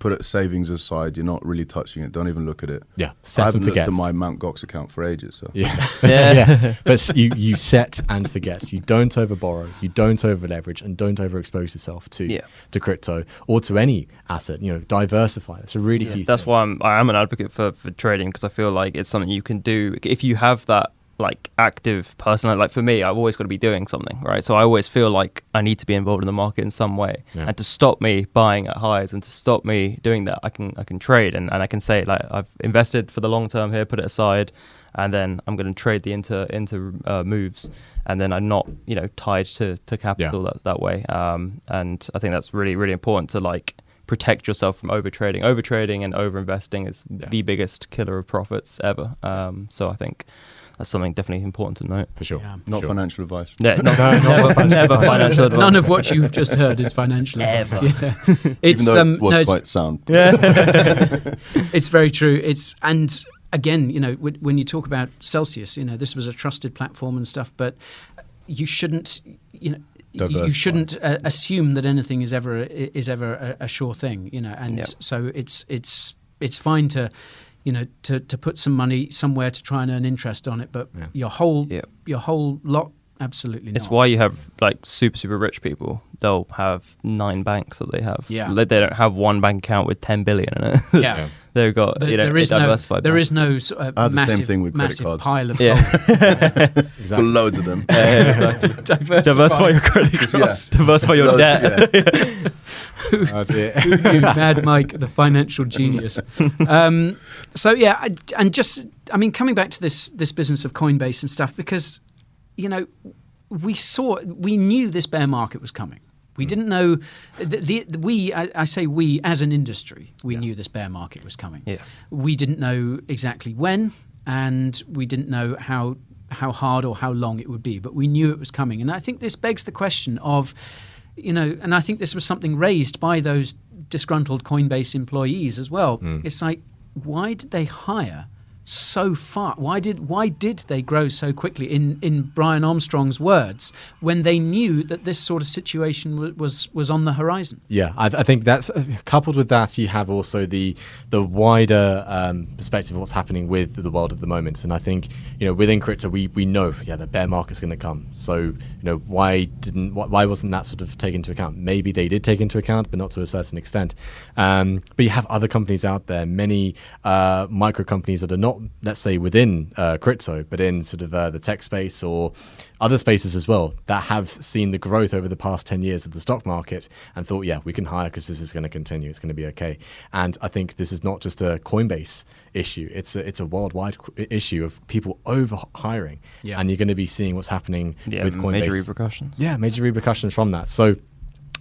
put it savings aside you're not really touching it don't even look at it Yeah, I set haven't and looked forget. at my Mount Gox account for ages so Yeah. Yeah. yeah. But you, you set and forget. You don't over borrow, you don't over leverage, and don't overexpose yourself to Yeah. to crypto or to any asset. You know, diversify. It's a really Yeah, key that's thing. why I'm I am an advocate for, for trading because I feel like it's something you can do if you have that like active person like for me I've always got to be doing something right? So I always feel like I need to be involved in the market in some way. Yeah. and to stop me buying at highs and to stop me doing that I can I can trade. And, and I can say like I've invested for the long term here put it aside and then I'm going to trade the inter inter uh, moves. And then I'm not you know tied to to capital that, that way. Um, and I think that's really really important to like protect yourself from over trading. Over trading and over investing is the biggest killer of profits ever. Um, so I think that's something definitely important to note. For sure. not Sure. financial advice Yeah, No, no, no, never, never financial advice. None of what you've just heard is financial advice. Ever. Yeah. It's even though um, it was no, it's- quite sound Yeah. it's very true. It's and again, you know, when, when you talk about Celsius, you know, this was a trusted platform and stuff, but you shouldn't, you know. You you shouldn't uh, assume that anything is ever is ever a, a sure thing, you know, and Yep. so it's it's it's fine to, you know, to, to put some money somewhere to try and earn interest on it, but your whole Yep. your whole lot absolutely not. It's not. why you have like super super rich people. They'll have nine banks that they have. Yeah. They don't have one bank account with ten billion in it. Yeah. they've got There- you know there is no diversified. there banks. no sort of the same massive, thing with credit massive cards. pile of Yeah. gold. got loads of them Yeah, yeah, exactly. Diversify. Diversify your credit cards. Yeah. cards. Diversify your debt. yeah. Oh, dear. you mad Mike, the financial genius. Um, so yeah, I, and just I mean, coming back to this this business of Coinbase and stuff, because you know we saw we knew this bear market was coming. We didn't know the, the, the- we. I, I say we as an industry, we knew this bear market was coming. Yeah. We didn't know exactly when, and we didn't know how how hard or how long it would be, but we knew it was coming. And I think this begs the question of, you know, and I think this was something raised by those disgruntled Coinbase employees as well. Mm. It's like, why did they hire so far? Why did why did they grow so quickly? In in Brian Armstrong's words, when they knew that this sort of situation was was, was on the horizon. Yeah, I, I think that's uh, coupled with that. You have also the the wider um, perspective of what's happening with the world at the moment, and I think you know within crypto we, we know yeah the bear market's going to come. So you know why didn't why, wasn't that sort of taken into account? Maybe they did take into account, but not to a certain extent. Um, but you have other companies out there, many uh, micro companies that are not let's say within uh, crypto, but in sort of uh, the tech space or other spaces as well that have seen the growth over the past 10 years of the stock market and thought, yeah, we can hire because this is going to continue. It's going to be okay. And I think this is not just a Coinbase issue. It's a, it's a worldwide issue of people over hiring. Yeah. And you're going to be seeing what's happening Yeah, with Coinbase. major repercussions. Yeah, major repercussions from that. So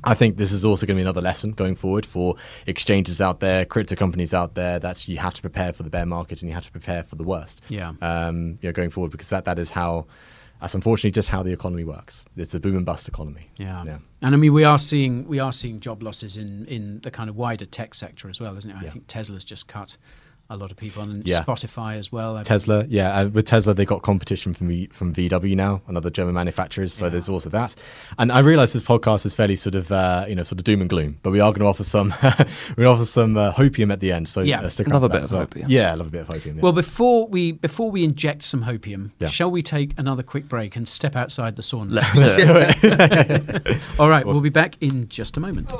I think this is also going to be another lesson going forward for exchanges out there, crypto companies out there. That you have to prepare for the bear market and you have to prepare for the worst. Yeah. Um, you know, going forward because that that is how. That's unfortunately just how the economy works. It's a boom and bust economy. Yeah. Yeah. And I mean, we are seeing we are seeing job losses in, in the kind of wider tech sector as well, isn't it? I Yeah. think Tesla's just cut a lot of people on Yeah. Spotify as well. I- Tesla, yeah, uh, with Tesla they got competition from v, from VW now, another German manufacturers. So there's also that. And I realise this podcast is fairly sort of uh, you know sort of doom and gloom, but we are going to offer some we offer some uh, hopium at the end. So Yeah. uh, stick Love a bit of as well. hopium. Yeah, I love a bit of hopium. Yeah. Well, before we before we inject some hopium, Yeah. shall we take another quick break and step outside the sauna? Let's do it. All right, we'll be back in just a moment.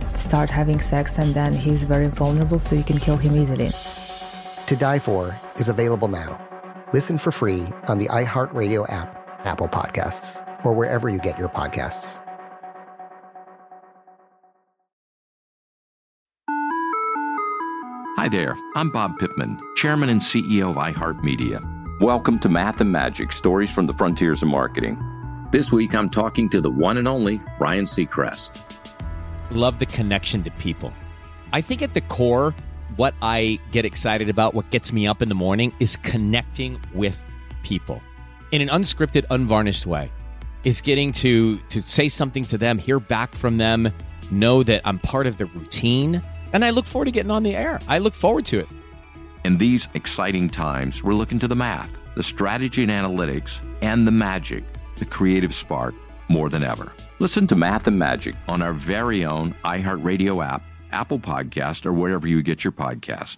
start having sex, and then he's very vulnerable, so you can kill him easily. To Die For is available now. Listen for free on the iHeartRadio app, Apple Podcasts, or wherever you get your podcasts. Hi there, I'm Bob Pittman, Chairman and CEO of iHeartMedia. Welcome to Math and Magic Stories from the Frontiers of Marketing. This week I'm talking to the one and only Ryan Seacrest. Love the connection to people. I think at the core, what I get excited about, what gets me up in the morning, is connecting with people in an unscripted, unvarnished way. Is getting to to say something to them, hear back from them, know that I'm part of the routine, and I look forward to getting on the air. I look forward to it. In these exciting times, we're looking to the math, the strategy and analytics, and the magic, the creative spark, more than ever. Listen to Math and Magic on our very own iHeartRadio app, Apple Podcast, or wherever you get your podcast.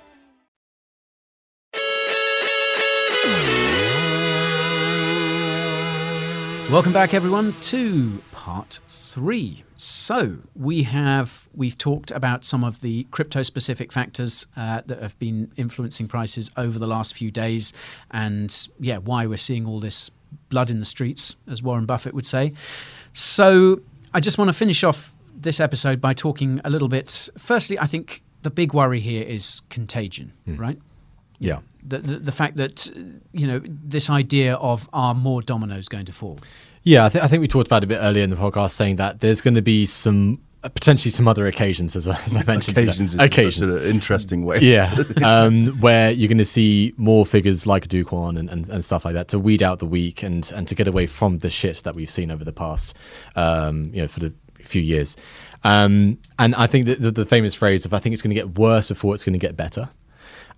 Welcome back, everyone, to part three. So we have we've talked about some of the crypto-specific factors uh, that have been influencing prices over the last few days, and yeah, why we're seeing all this blood in the streets, as Warren Buffett would say. So I just want to finish off this episode by talking a little bit. Firstly, I think the big worry here is contagion, right? Yeah. The, the, the fact that you know this idea of are more dominoes going to fall? Yeah, I, th- I think we talked about it a bit earlier in the podcast, saying that there's going to be some uh, potentially some other occasions, as, I- as I mentioned. Occasions is occasions, an interesting way. Yeah, um, where you're going to see more figures like Do Kwon and, and, and stuff like that to weed out the weak and and to get away from the shit that we've seen over the past, um, you know, for the few years. Um, and I think that the, the famous phrase of "I think it's going to get worse before it's going to get better."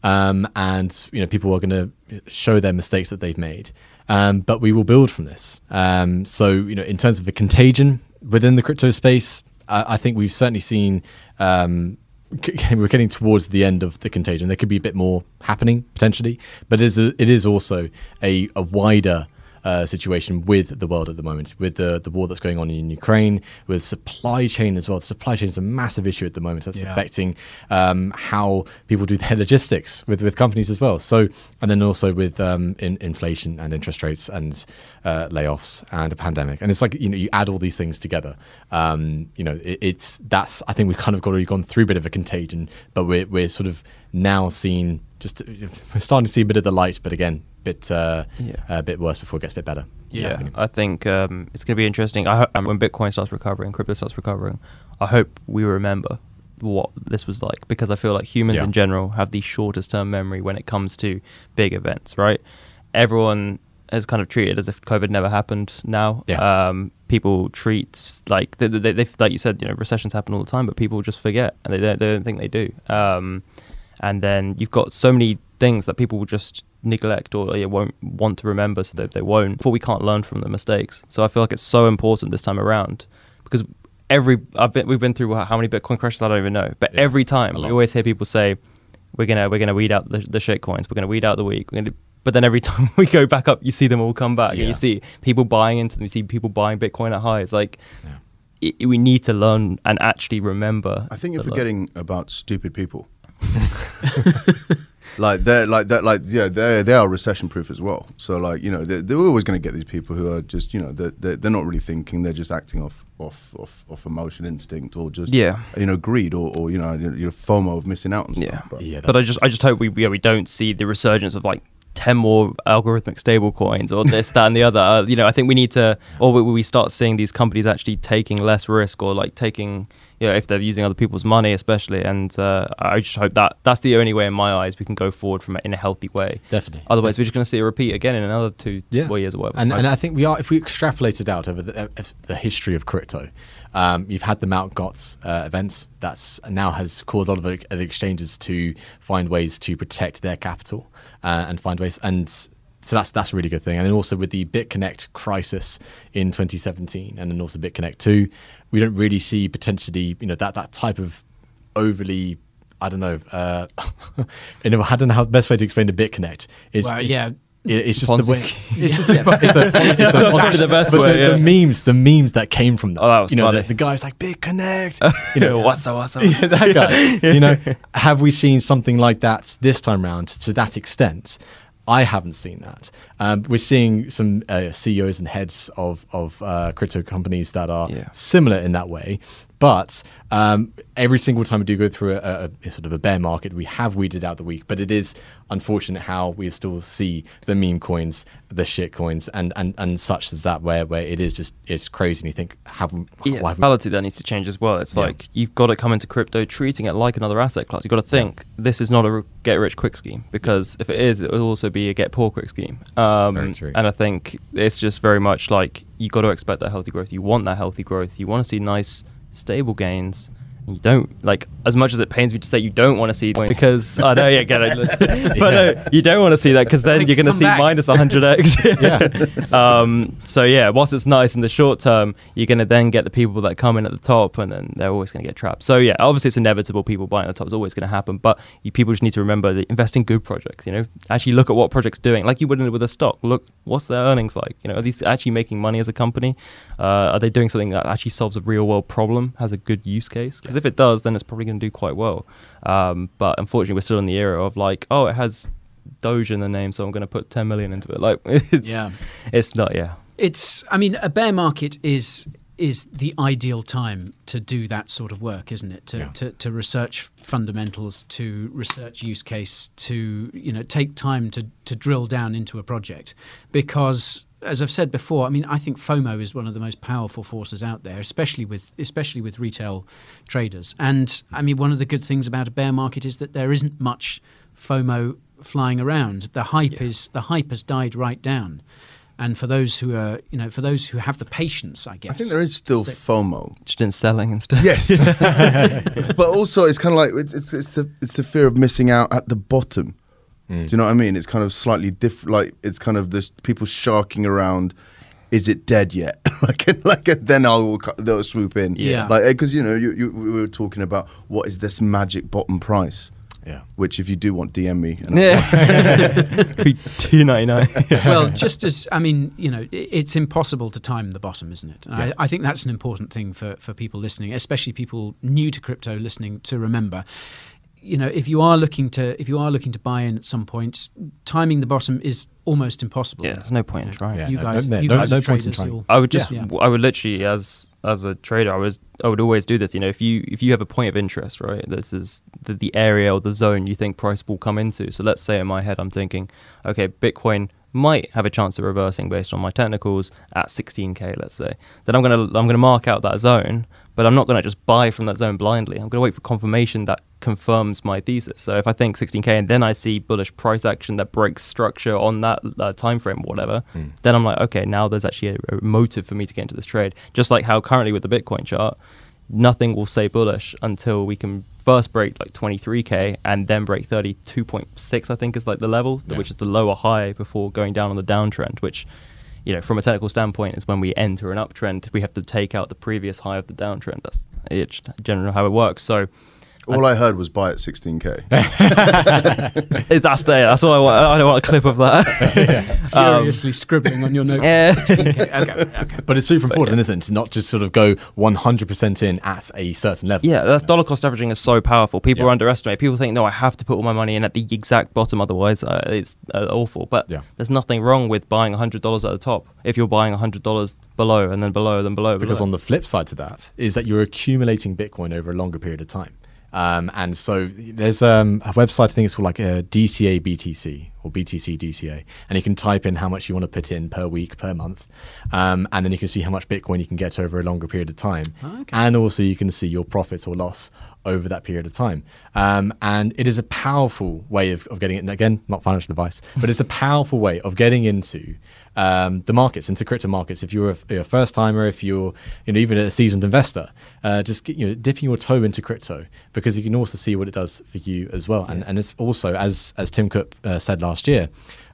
Um, and you know people are going to show their mistakes that they've made. Um, but we will build from this. Um, so you know, in terms of the contagion within the crypto space, I, I think we've certainly seen. Um, we're getting towards the end of the contagion. There could be a bit more happening potentially, but it is a, it is also a, a wider uh, situation with the world at the moment, with the the war that's going on in Ukraine, with supply chain as well. The supply chain is a massive issue at the moment that's Yeah. affecting um, how people do their logistics with, with companies as well. So, and then also with um, in, inflation and interest rates and uh, layoffs and a pandemic. And it's like you know you add all these things together. Um, you know, it, it's that's I think we've kind of got already gone through a bit of a contagion, but we're we're sort of now seeing just we're starting to see a bit of the light, but again, bit uh, Yeah. a bit worse before it gets a bit better. Yeah, I think um, it's going to be interesting. I hope um, when Bitcoin starts recovering, crypto starts recovering, I hope we remember what this was like because I feel like humans Yeah. in general have the shortest term memory when it comes to big events, right? Everyone has kind of treated as if COVID never happened now. Yeah. Um, people treat like they, they, they, like you said, you know, recessions happen all the time, but people just forget and they don't, they don't think they do. Um, and then you've got so many things that people will just neglect or yeah, won't want to remember, so that they won't. Before we can't learn from the mistakes. So I feel like it's so important this time around because every I've been, we've been through how many Bitcoin crashes I don't even know, but every time we always hear people say we're gonna we're gonna weed out the, the shit coins, we're gonna weed out the weak, we're gonna. But then every time we go back up, you see them all come back, and you see people buying into them. You see people buying Bitcoin at highs. Like i we need to learn and actually remember. I think you're that, like- forgetting about stupid people. like they're like that like yeah they they are recession proof as well. So like you know they're, they're always going to get these people who are just you know they're, they're they're not really thinking. They're just acting off off off, off emotion instinct or just Yeah. you know greed or, or you know your FOMO of missing out on stuff. Yeah, But, but I just I just hope we yeah we don't see the resurgence of like ten more algorithmic stable coins or this that and the other. Uh, you know, I think we need to or we, we start seeing these companies actually taking less risk or like taking you know if they're using other people's money especially. And uh, I just hope that that's the only way in my eyes we can go forward from it in a healthy way. Definitely. Otherwise, we're just going to see a repeat again in another two four years or whatever. And, and I think we are, if we extrapolate it out over the, uh, the history of crypto, um, you've had the Mount Gox uh, events that's now has caused a lot of uh, exchanges to find ways to protect their capital uh, and find ways. And so that's that's a really good thing. And then also with the BitConnect crisis in 2017, and then also BitConnect 2, we don't really see potentially, you know, that that type of overly I don't know. Uh, you know, I don't know how the best way to explain the BitConnect is. Well, yeah. it- it's just Ponzi the way. It's just Yeah. it's a, it's a, That's the best but way, The, yeah. the memes, the memes that came from that. Oh, that was you know, funny. the, the guy's like BitConnect. You know, What's up, what's up? Yeah, that guy. You know, have we seen something like that this time round to that extent? I haven't seen that. Um, we're seeing some uh, CEOs and heads of of uh, crypto companies that are similar in that way. But um, every single time we do go through a, a, sort of a bear market, we have weeded out the weak. But it is unfortunate how we still see the meme coins, the shit coins, and, and, and such as that, where where it is just it's crazy. And you think, have yeah, why mentality that needs to change as well. It's Yeah. like you've got to come into crypto treating it like another asset class. You've got to think this is not a get rich quick scheme because if it is, it will also be a get poor quick scheme. Um, Very true. And I think it's just very much like you've got to expect that healthy growth. You want that healthy growth. You want to see nice, stable gains. You don't like as much as it pains me to say you don't want to see because I know yeah, get it, but no, you don't want to see that because then Like, you're going to see back. minus 100x. yeah. Um, so yeah, whilst it's nice in the short term, you're going to then get the people that come in at the top, and then they're always going to get trapped. So yeah, obviously it's inevitable. People buying at the top is always going to happen, but you, people just need to remember that invest in good projects. You know, actually look at what projects doing, like you would with a stock. Look, what's their earnings like? You know, are these actually making money as a company? Uh, are they doing something that actually solves a real world problem, has a good use case? Because if it does, then it's probably going to do quite well. Um, but unfortunately, we're still in the era of like, oh, it has Doge in the name, so I'm going to put 10 million into it. Like, it's, Yeah. it's not, yeah. It's. I mean, a bear market is is the ideal time to do that sort of work, isn't it? To, to, to research fundamentals, to research use case, to you know take time to to drill down into a project, because as I've said before, I mean, I think FOMO is one of the most powerful forces out there, especially with especially with retail traders. And I mean, one of the good things about a bear market is that there isn't much FOMO flying around. The hype is the hype has died right down. And for those who are, you know, for those who have the patience, I guess. I think there is still FOMO. Just in selling and stuff. Yes, but also it's kind of like it's, it's it's the it's the fear of missing out at the bottom. Mm. Do you know what I mean? It's kind of slightly different. Like it's kind of this people sharking around. Is it dead yet? like like then I'll they'll swoop in. Yeah. like eh, because you know you, you we were talking about what is this magic bottom price. Yeah. Which if you do want, DM me. and Yeah. Be two ninety nine. well, just as I mean, you know, it's impossible to time the bottom, isn't it? Yeah. I, I think that's an important thing for for people listening, especially people new to crypto listening to remember. You know, if you are looking to if you are looking to buy in at some point, timing the bottom is almost impossible. Yeah, there's no point in trying. you no- guys, no- you no- guys no are point in trying. I would just, Yeah. I would literally, as as a trader, I was, I would always do this. You know, if you if you have a point of interest, right, this is the, the area or the zone you think price will come into. So let's say in my head, I'm thinking, okay, Bitcoin might have a chance of reversing based on my technicals at 16k, let's say. Then I'm gonna I'm gonna mark out that zone, but I'm not gonna just buy from that zone blindly. I'm gonna wait for confirmation that confirms my thesis. So if I think 16k and then I see bullish price action that breaks structure on that uh, time frame or whatever, then I'm like, okay, now there's actually a, a motive for me to get into this trade. Just like how currently with the Bitcoin chart, nothing will say bullish until we can first break like 23k and then break 32.6 i think is like the level Yeah. which is the lower high before going down on the downtrend which you know from a technical standpoint is when we enter an uptrend we have to take out the previous high of the downtrend that's it's generally how it works so All I heard was buy at 16k. that's there that's all i want i don't want a clip of that Um, Furiously scribbling on your note. Yeah. 16K. Okay, okay. But it's super important, isn't it, to not just sort of go 100% in at a certain level. Yeah, that's dollar cost averaging is so powerful. People Yeah. underestimate. People think, no, I have to put all my money in at the exact bottom, otherwise uh, it's uh, awful. But Yeah. there's nothing wrong with buying hundred dollars at the top if you're buying hundred dollars below and then below, then below. Because below. on the flip side to that is that you're accumulating Bitcoin over a longer period of time. Um, and so there's um, a website, I think it's called like a DCA BTC or BTC DCA. And you can type in how much you want to put in per week, per month. Um, and then you can see how much Bitcoin you can get over a longer period of time. Okay. And also you can see your profit or loss over that period of time. Um, and it is a powerful way of, of getting it. And again, not financial advice, but it's a powerful way of getting into um, the markets, into crypto markets. If you're a, you're a first timer, if you're you know even a seasoned investor, uh, just get, you know dipping your toe into crypto because you can also see what it does for you as well. And and it's also as as Tim Cook uh, said last year.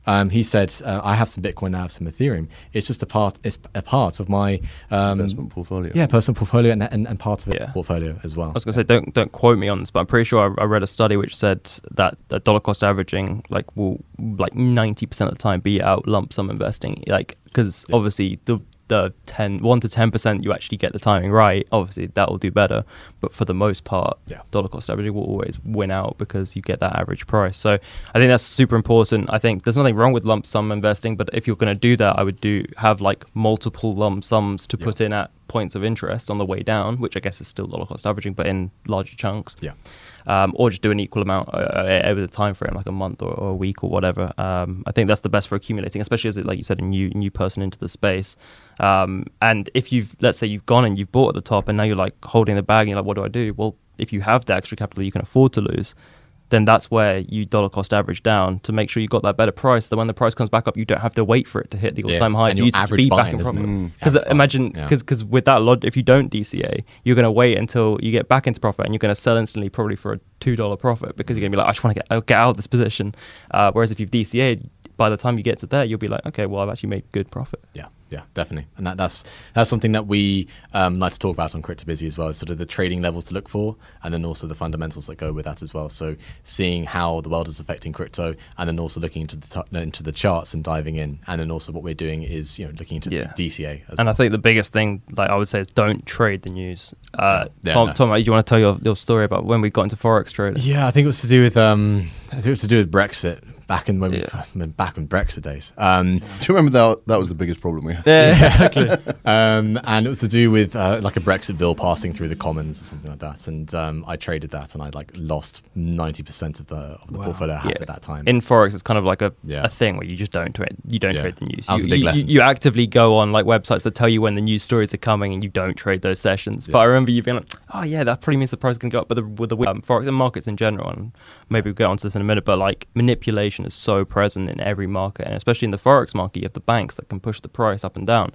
Um, he said, uh, "I have some Bitcoin, I have some Ethereum. It's just a part. It's a part of my um, Investment portfolio. Yeah, personal portfolio and, and, and part of it Yeah. portfolio as well. I was going to say, don't don't quote me on this, but I'm pretty sure I, I read a study which said that, dollar cost averaging like will like 90 percent of the time be out lump sum investing, like because obviously the the 10 1 to 10 percent you actually get the timing right. Obviously that will do better but for the most part Yeah. dollar cost averaging will always win out because you get that average price. So i think that's super important. I think there's nothing wrong with lump sum investing but if you're going to do that i would do have like multiple lump sums to put in at points of interest on the way down which i guess is still dollar cost averaging but in larger chunks Yeah. um, or just do an equal amount uh, uh, over the time frame, like a month or, or a week or whatever. Um, I think that's the best for accumulating, especially as, it, like you said, a new new person into the space. Um, and if you've, let's say, you've gone and you've bought at the top, and now you're like holding the bag, and you're like, what do I do? Well, if you have the extra capital you can afford to lose, then that's where you dollar cost average down to make sure you got that better price. So when the price comes back up, you don't have to wait for it to hit the all-time high and for you to average be back in profit. it? Mm. Because imagine, yeah. because with that log, if you don't DCA, you're going to wait until you get back into profit, and you're going to sell instantly, probably for a two dollar profit, because you're going to be like, I just want to get get out of this position. Uh, whereas if you've DCA'd, by the time you get to there, you'll be like, okay, well, I've actually made good profit. Yeah, yeah, definitely, and that, that's that's something that we um, like to talk about on CryptoBusy as well. Sort of the trading levels to look for, and then also the fundamentals that go with that as well. So seeing how the world is affecting crypto, and then also looking into the t- into the charts and diving in, and then also what we're doing is you know looking into Yeah. the DCA. As And I think the biggest thing, like I would say, is don't trade the news. Uh, Yeah, Tom, no. Tom, do you want to tell your, your story about when we got into forex trading? Yeah, I think it was to do with um, I think it was to do with Brexit back in when we, back in Brexit days. Um, Do you remember that? That was the biggest problem we had. Yeah, exactly. um, and it was to do with uh, like a Brexit bill passing through the Commons or something like that. And um, I traded that, and I like lost ninety percent of the of the portfolio I had at that time. In forex, it's kind of like a, Yeah. a thing where you just don't trade. You don't Yeah. trade the news. That was you, a big you- lesson. you actively go on like websites that tell you when the news stories are coming, and you don't trade those sessions. But I remember you being like, "Oh yeah, that probably means the price is going to go up." But the, with the um, forex and markets in general, and maybe we'll get onto this in a minute. But like manipulation is so present in every market, and especially in the forex market, you have the banks that can push the price up and down.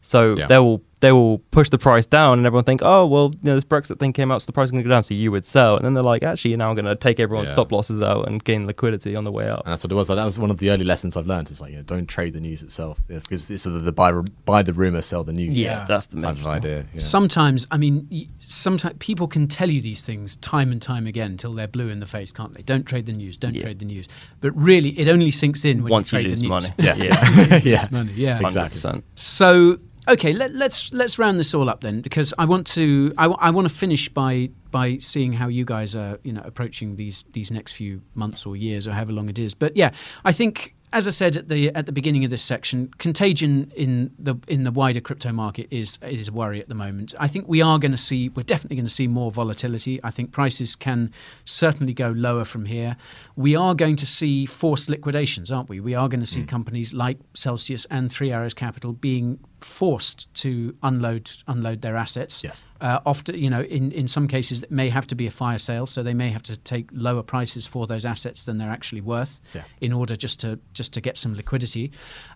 So Yeah. they will they will push the price down, and everyone think, oh well, you know, this Brexit thing came out, so the price is going to go down. So you would sell, and then they're like, actually, now I'm going to take everyone's Yeah. stop losses out and gain liquidity on the way up. And that's what it was. That was one of the early lessons I've learned. Is like, you know, don't trade the news itself yeah, because it's sort of the buy, buy the rumor, sell the news. Yeah, that's the type of idea. Yeah. Sometimes, I mean, sometimes people can tell you these things time and time again until they're blue in the face, can't they? Don't trade the news. Don't trade the news. But really, it only sinks in when Once you you trade lose the news. money. Yeah. Yeah. Once Yeah. money. Yeah, Exactly. 100%. So okay, let, let's let's round this all up then, because I want to I, I want to finish by by seeing how you guys are you know approaching these these next few months or years or however long it is. But yeah, I think. As I said at the at the beginning of this section, contagion in the in the wider crypto market is is a worry at the moment. I think we are going to see we're definitely going to see more volatility. I think prices can certainly go lower from here. We are going to see forced liquidations, aren't we? We are going to see hmm. companies like Celsius and Three Arrows Capital being forced to unload unload their assets. Yes. Uh, often, you know, in, in some cases, it may have to be a fire sale, so they may have to take lower prices for those assets than they're actually worth Yeah. in order just to just to get some liquidity.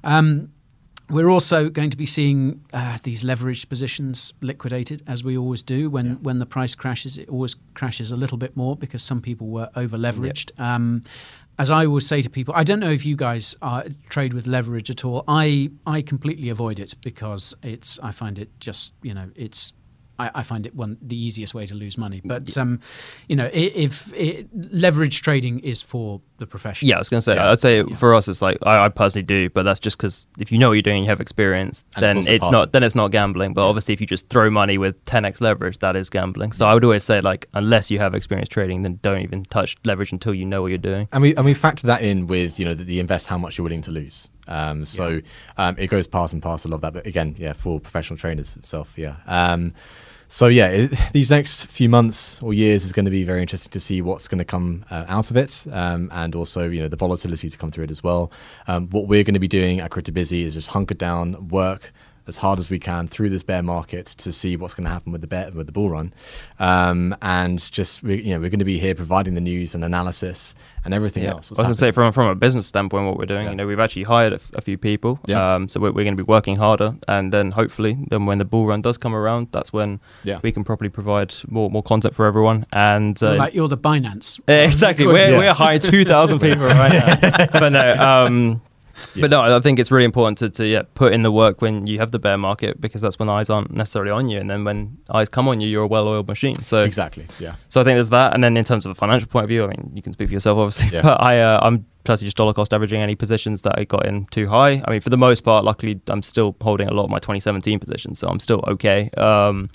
Um, we're also going to be seeing uh, these leveraged positions liquidated, as we always do. When when the price crashes, it always crashes a little bit more because some people were over leveraged. Um, as I always say to people, I don't know if you guys trade with leverage at all. I I completely avoid it because it's I find it just you know it's I, I find it one the easiest way to lose money. But um, you know, i- if, if leverage trading is for the professionals. Yeah, I was going to say, I'd say for us, it's like I, I personally do, but that's just because if you know what you're doing, you have experience, And then also it's, not then it's not gambling. But obviously, if you just throw money with 10x leverage, that is gambling. So I would always say, like, unless you have experience trading, then don't even touch leverage until you know what you're doing. and we and we factor that in with you know the, the invest how much you're willing to lose. Um, so um, it goes part and parcel of that. But again, yeah, for professional trainers itself, yeah. So yeah, it, these next few months or years is going to be very interesting to see what's going to come uh, out of it, um, and also you know the volatility to come through it as well. Um, what we're going to be doing at Crypto Busy is just hunker down, work as hard as we can through this bear market to see what's going to happen with the bear with the bull run, um, and just we, you know we're going to be here providing the news and analysis and everything Yeah. else. I was going to say, from from a business standpoint, what we're doing, you know, we've actually hired a, f- a few people, Yeah. um, so we're, we're going to be working harder, and then hopefully, then when the bull run does come around, that's when Yeah. we can properly provide more more content for everyone. And uh, You're like you're the Binance. Exactly. We're, we're hiring 2,000 people right now. but no, um, but no, I think it's really important to, to yeah, put in the work when you have the bear market because that's when eyes aren't necessarily on you. And then when eyes come on you, you're a well oiled machine. So Exactly. Yeah. So I think there's that. And then in terms of a financial point of view, I mean, you can speak for yourself, obviously. Yeah. But I, uh, I'm personally just dollar cost averaging any positions that I got in too high. I mean, for the most part, luckily, I'm still holding a lot of my 2017 positions. So I'm still okay. Um,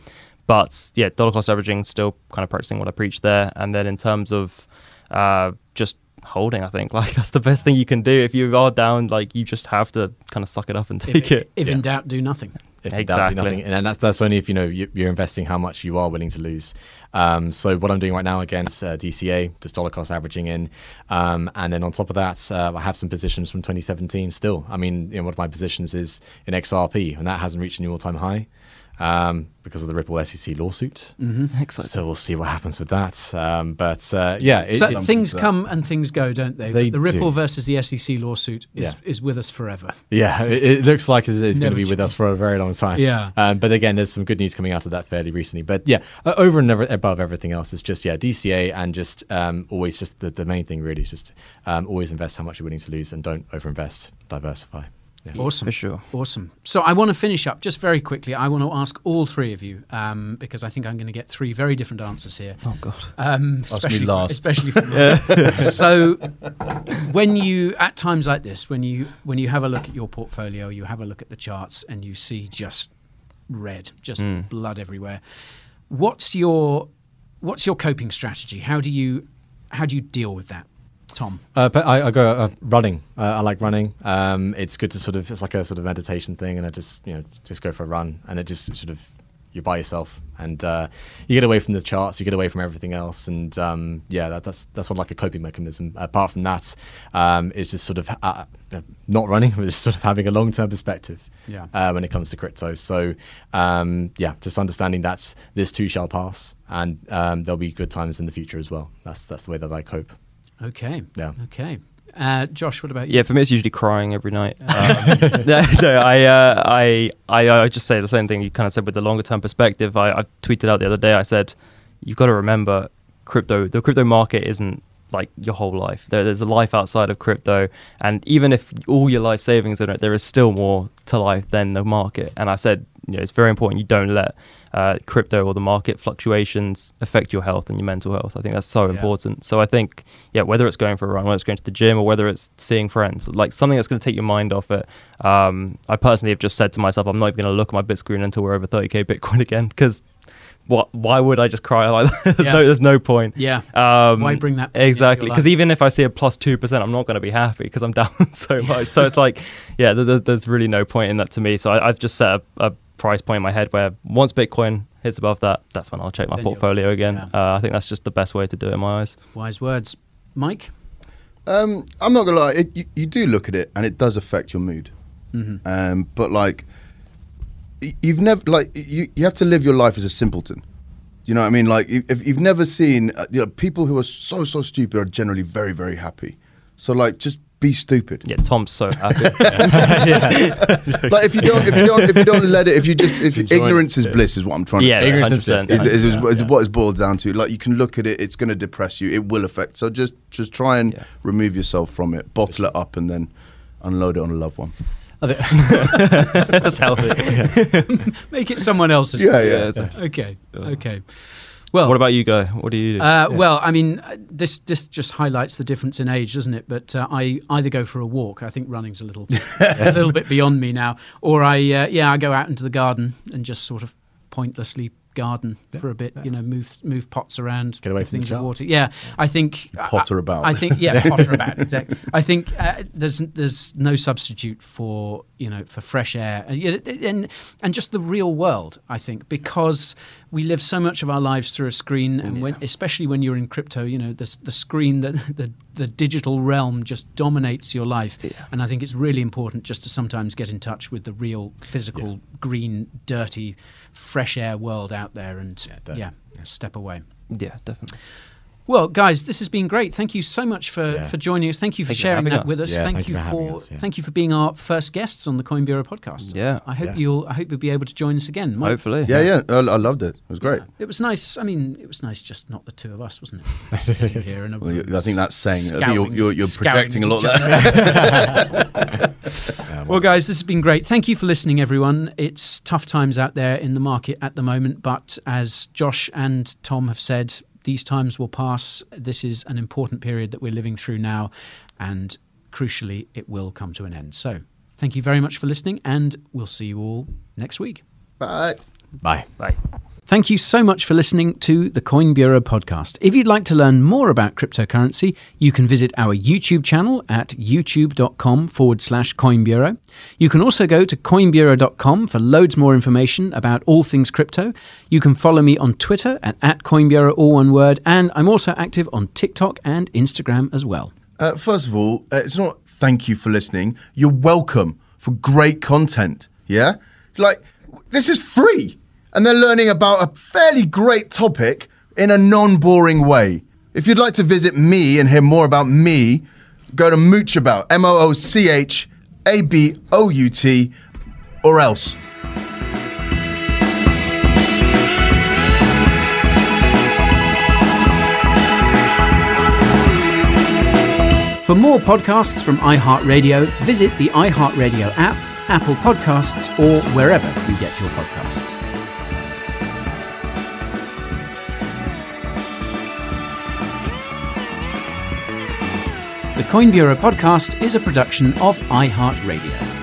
but yeah, dollar cost averaging, still kind of practicing what I preach there. And then in terms of uh, just holding, I think like that's the best thing you can do. If you are down, like you just have to kind of suck it up and take If, it. if in doubt, do nothing. If in doubt, do Exactly. nothing. And that's, that's only if you know you- you're investing how much you are willing to lose. Um, so what I'm doing right now against uh, DCA, just dollar cost averaging in, um, and then on top of that, uh, I have some positions from 2017 still. I mean, you know, one of my positions is in XRP, and that hasn't reached a new all-time high. Um, because of the Ripple SEC lawsuit. Mhm. So we'll see what happens with that. Um, but uh, yeah, it, so things come and things go, don't they? They the Ripple do. versus the SEC lawsuit is, Yeah. is with us forever. Yeah, it, it looks like it's, it's going to be with us for a very long time. Yeah. Um, but again, there's some good news coming out of that fairly recently. But yeah, uh, over and over, above everything else, it's just yeah, DCA and just um, always just the, the main thing really is just um, always invest how much you're willing to lose and don't overinvest. Diversify. Yeah. Awesome. For sure. Awesome. So I want to finish up just very quickly. I want to ask all three of you um, because I think I'm going to get three very different answers here. Oh God. Um, Ask me especially, last. especially from so when you at times like this, when you when you have a look at your portfolio, you have a look at the charts, and you see just red, just Mm. blood everywhere. What's your what's your coping strategy? How do you how do you deal with that, Tom? Uh, but I, I go uh, running. Uh, I like running. Um, it's good to sort of it's like a sort of meditation thing, and I just you know just go for a run, and it just sort of you're by yourself, and uh, you get away from the charts, you get away from everything else, and um, yeah, that, that's that's what like a coping mechanism. Apart from that, um, it's just sort of uh, uh, not running, but just sort of having a long term perspective. Yeah. Uh, when it comes to crypto, so um, yeah, just understanding that this too shall pass, and um, there'll be good times in the future as well. That's that's the way that I cope. Okay. Yeah. Okay. Uh, Josh, what about you? Yeah, for me it's usually crying every night. Um, no, no, I, uh, I, I, I just say the same thing you kind of said with the longer term perspective. I, I tweeted out the other day. I said, you've got to remember, crypto. The crypto market isn't like your whole life. There, there's a life outside of crypto, and even if all your life savings in it, there is still more to life than the market. And I said, you know, it's very important you don't let uh, crypto or the market fluctuations affect your health and your mental health. I think that's so Yeah. important. So I think, yeah, whether it's going for a run, whether it's going to the gym, or whether it's seeing friends, like something that's going to take your mind off it. Um, I personally have just said to myself, I'm not even going to look at my bit screen until we're over 30k Bitcoin again, because what? Why would I just cry like that? there's Yeah. no, there's no point. Yeah. Um, Why bring that pain into your exactly? Because even if I see a plus two percent, I'm not going to be happy because I'm down so much. So it's like, yeah, there, there- there's really no point in that to me. So I, I've just set a, a price point in my head where once Bitcoin hits above that, that's when I'll check my Then portfolio again. yeah. Uh, I think that's just the best way to do it in my eyes. Wise words, Mike. Um, I'm not gonna lie. It, you, you do look at it, and it does affect your mood. Mhm. Um, but like, you've never like you. You have to live your life as a simpleton. You know what I mean? Like, if if you've never seen, uh, you know, people who are so so stupid are generally very very happy. So like, just be stupid. Yeah, Tom's so happy. like if you don't, if you don't, if you don't let it, if you just, if ignorance is bliss, is what I'm trying Yeah, to say. Yeah, ignorance is 100%. bliss. is, is, is, is what it's boiled down to. Like you can look at it, it's going to depress you. It will affect. So just just try and Yeah. remove yourself from it, bottle it up, and then unload it on a loved one. that's healthy. Make it someone else's. Yeah, yeah. Yeah, exactly. Okay. Okay. Well, What about you, Guy? What do you do? Uh, Well, I mean, uh, this this just highlights the difference in age, doesn't it? But uh, I either go for a walk. I think running's a little a little bit beyond me now, or I uh, yeah I go out into the garden and just sort of pointlessly garden for a bit. You know, move move pots around, Get away from the things a charts. water. Yeah, I think potter about. I think yeah, potter about exactly. I think uh, there's there's no substitute for you know for fresh air and, you know, and and just the real world. I think because we live so much of our lives through a screen, and when, especially when you're in crypto, you know the the screen that the the digital realm just dominates your life. And I think it's really important just to sometimes get in touch with the real physical green, dirty, fresh air world out there, and yeah, step away. yeah, definitely. Well, guys, this has been great. Thank you so much for, Yeah. for joining us. Thank you for Thank you for sharing having that us. with us. Yeah, thank, thank you you for for us, yeah. thank you for being our first guests on the Coin Bureau podcast. Yeah. I hope Yeah. you'll I hope you'll be able to join us again. Mike, Hopefully. Yeah, yeah. I, I loved it. It was great. It was nice. I mean, it was nice just not the two of us, wasn't it? Sitting here in a Well, I think that's saying. I think you're, you're, you're projecting a lot there. other. Well, guys, this has been great. Thank you for listening, everyone. It's tough times out there in the market at the moment, but as Josh and Tom have said, these times will pass. This is an important period that we're living through now, and crucially, it will come to an end. So, thank you very much for listening, and we'll see you all next week. Bye. Bye. Bye. Thank you so much for listening to the Coin Bureau podcast. If you'd like to learn more about cryptocurrency, you can visit our YouTube channel at youtube.com forward slash Coin Bureau. You can also go to coinbureau.com for loads more information about all things crypto. You can follow me on Twitter at, at Coin Bureau, all one word, and I'm also active on TikTok and Instagram as well. Uh, first of all, uh, it's not thank you for listening. You're welcome for great content. Yeah? Like, this is free. And they're learning about a fairly great topic in a non boring way. If you'd like to visit me and hear more about me, go to Moochabout, M O O C H A B O U T, or else. For more podcasts from iHeartRadio, visit the iHeartRadio app, Apple Podcasts, or wherever you get your podcasts. The Coin Bureau podcast is a production of iHeartRadio.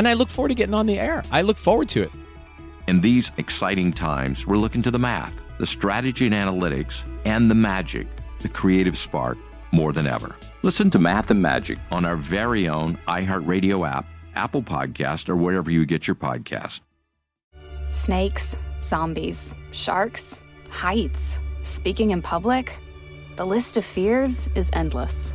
and I look forward to getting on the air. I look forward to it. In these exciting times, we're looking to the math, the strategy and analytics, and the magic, the creative spark, more than ever. Listen to Math and Magic on our very own iHeartRadio app, Apple Podcast, or wherever you get your podcast. Snakes, zombies, sharks, heights, speaking in public. The list of fears is endless.